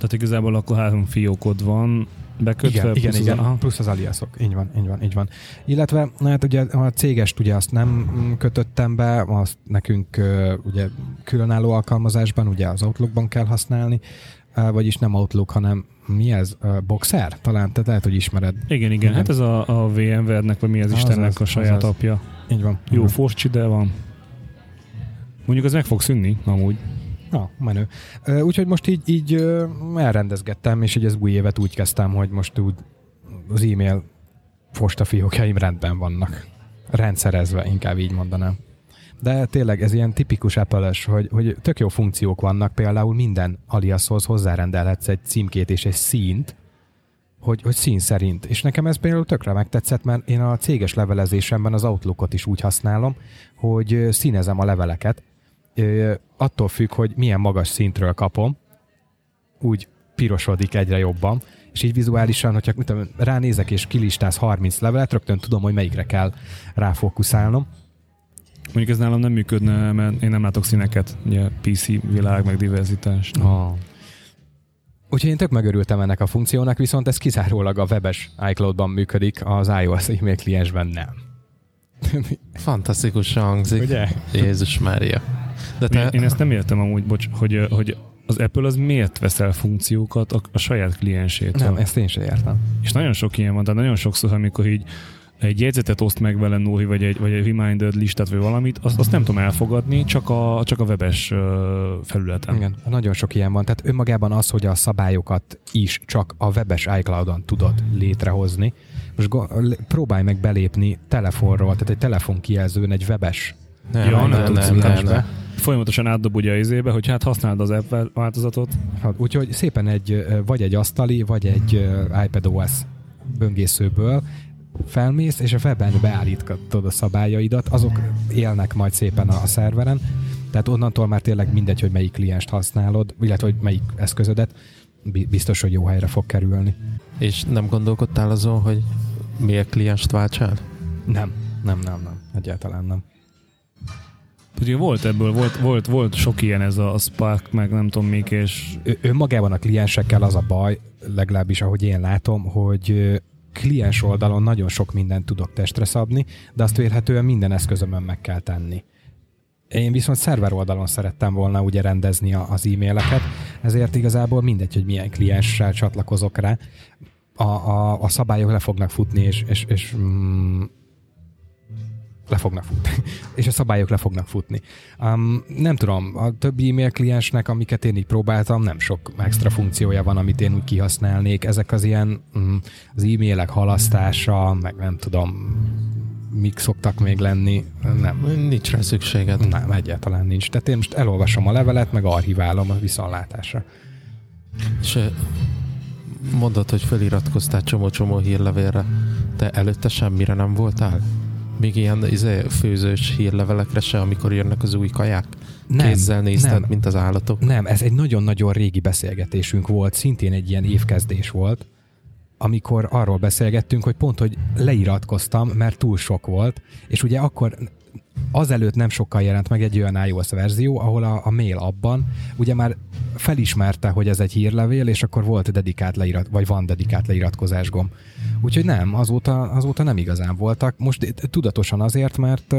Tehát igazából akkor három fiókod van, bekötve. Igen, igen, plusz igen, Az, aha. plusz az aliasok. Így van, így van, így van. Illetve, hát ugye a cégest ugye azt nem mm, kötöttem be, azt nekünk ugye különálló alkalmazásban, ugye az Outlookban kell használni, vagyis nem Outlook, hanem mi ez? Boxer? Talán, te lehet, hogy ismered. Igen, igen, Igen. hát ez a, a VMware-nek, vagy mi az Azaz, Istennek a saját azaz. apja. Így van. Jó Mhm. forcside van. Mondjuk az meg fog szűnni, amúgy. Na, menő. Úgyhogy most így, így elrendezgettem, és így az új évet úgy kezdtem, hogy most úgy az e-mail postafiókjaim rendben vannak. Rendszerezve, inkább így mondanám. De tényleg ez ilyen tipikus apple hogy, hogy tök jó funkciók vannak, például minden aliashoz hozzárendelhetsz egy címkét és egy színt, hogy, hogy szín szerint. És nekem ez például tökre megtetszett, mert én a céges levelezésemben az Outlookot is úgy használom, hogy színezem a leveleket, attól függ, hogy milyen magas szintről kapom, úgy pirosodik egyre jobban, és így vizuálisan, hogyha mit tudom, ránézek és kilistáz 30 levelet, rögtön tudom, hogy melyikre kell ráfókuszálnom. Mondjuk ez nálam nem működne, mert én nem látok színeket. Ugye PC világ, meg diverzitás. Oh. Úgyhogy én tök megörültem ennek a funkciónak, viszont ez kizárólag a webes iCloud-ban működik, az iOS e-mail kliensben nem. Fantasztikusan hangzik. Ugye? Jézus Mária. De te, Én, én ezt nem értem amúgy, bocs, hogy, hogy az Apple az miért veszel funkciókat a, a saját kliensétől. Nem, ezt én sem értem. És nagyon sok ilyen van, tehát nagyon sokszor, amikor így egy jegyzetet oszt meg vele Nóri, vagy egy, vagy egy reminder listát, vagy valamit, azt, azt nem tudom elfogadni, csak a, csak a webes felületen. Igen, nagyon sok ilyen van. Tehát önmagában az, hogy a szabályokat is csak a webes iCloud-on tudod létrehozni. Most próbálj meg belépni telefonról, tehát egy telefonkijelzőn egy webes nem, Ja, nem, nem nem, tudsz nem, nem. Folyamatosan átdob ugye a izébe, hogy hát használd az app változatot. Hát, Úgyhogy szépen egy, vagy egy asztali, vagy egy iPadOS böngészőből felmész, és a webben beállítod a szabályaidat, azok élnek majd szépen a, a szerveren, tehát onnantól már tényleg mindegy, hogy melyik klienst használod, illetve hogy melyik eszközödet, bi- biztos, hogy jó helyre fog kerülni. És nem gondolkodtál azon, hogy miért klienst váltsál? Nem, nem, nem, nem, egyáltalán nem. Ugye volt ebből, volt, volt, volt sok ilyen ez a Spark, meg nem tudom még, és Ö- önmagában a kliensekkel az a baj, legalábbis ahogy én látom, hogy kliens oldalon nagyon sok mindent tudok testre szabni, de azt vélhetően minden eszközömön meg kell tenni. Én viszont szerver oldalon szerettem volna ugye rendezni a- az e-maileket, ezért igazából mindegy, hogy milyen klienssel csatlakozok rá, a, a, a szabályok le fognak futni, és, és, és mm, le fognak futni. és a szabályok le fognak futni. Um, nem tudom, a többi e-mail kliensnek, amiket én így próbáltam, nem sok extra funkciója van, amit én úgy kihasználnék. Ezek az ilyen mm, az e-mailek halasztása, meg nem tudom, mik szoktak még lenni. Nem, Nincs rá szükséged. nem, egyáltalán nincs. Tehát én most elolvasom a levelet, meg archiválom a viszontlátásra. És mondod, hogy feliratkoztál csomó-csomó hírlevélre, de előtte semmire nem voltál? Még ilyen izé, főzős hírlevelekre se, amikor jönnek az új kaják? Nem, Kézzel nézted, nem. mint az állatok? Nem, ez egy nagyon-nagyon régi beszélgetésünk volt, szintén egy ilyen évkezdés volt, amikor arról beszélgettünk, hogy pont, hogy leiratkoztam, mert túl sok volt, és ugye akkor azelőtt nem sokkal jelent meg egy olyan iOS verzió, ahol a, a mail abban ugye már felismerte, hogy ez egy hírlevél, és akkor volt dedikált leirat, vagy van dedikált leiratkozás gomb. Úgyhogy nem, azóta, azóta nem igazán voltak. Most tudatosan azért, mert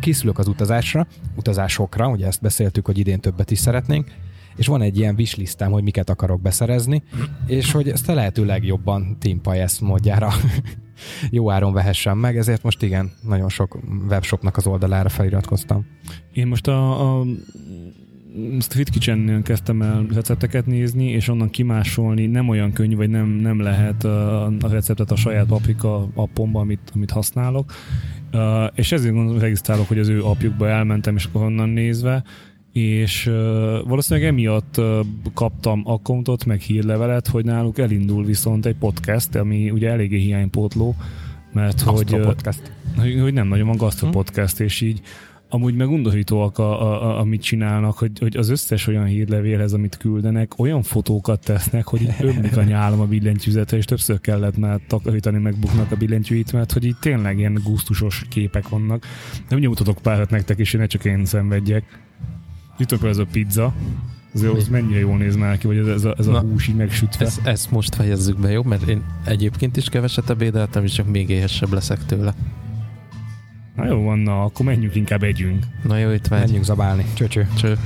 készülök az utazásra, utazásokra, ugye ezt beszéltük, hogy idén többet is szeretnénk, és van egy ilyen wishlistem, hogy miket akarok beszerezni, és hogy ezt a lehető legjobban Team módjára jó áron vehessen meg, ezért most igen, nagyon sok webshopnak az oldalára feliratkoztam. Én most a, a Street Kitchen-nél kezdtem el recepteket nézni, és onnan kimásolni nem olyan könnyű, vagy nem, nem lehet a, receptet a saját paprika appomba, amit, amit használok. És ezért gondolom, regisztrálok, hogy az ő apjukba elmentem, és akkor onnan nézve, és uh, valószínűleg emiatt uh, kaptam accountot, meg hírlevelet, hogy náluk elindul viszont egy podcast, ami ugye eléggé hiánypótló, mert hogy, Gastro podcast. hogy, hogy nem nagyon van Hm. podcast, és így amúgy meg undorítóak, a, a, a, amit csinálnak, hogy, hogy az összes olyan hírlevélhez, amit küldenek, olyan fotókat tesznek, hogy ömlik a nyálom a billentyűzetre, és többször kellett már takarítani megbuknak a billentyűit, mert hogy így tényleg ilyen gusztusos képek vannak. De ugye mutatok párat nektek, és ne csak én szenvedjek. Van ez a pizza. Az, az mennyire jól néz már ki, hogy ez, ez a, ez a Na, hús így megsütve. Ezt, ezt most fejezzük be, jó? Mert én egyébként is keveset ebédeltem, és csak még éhesebb leszek tőle. Na jó van, na, akkor menjünk inkább együnk. Na jó, itt megy. Menjünk zabálni. Csöcső. Cső.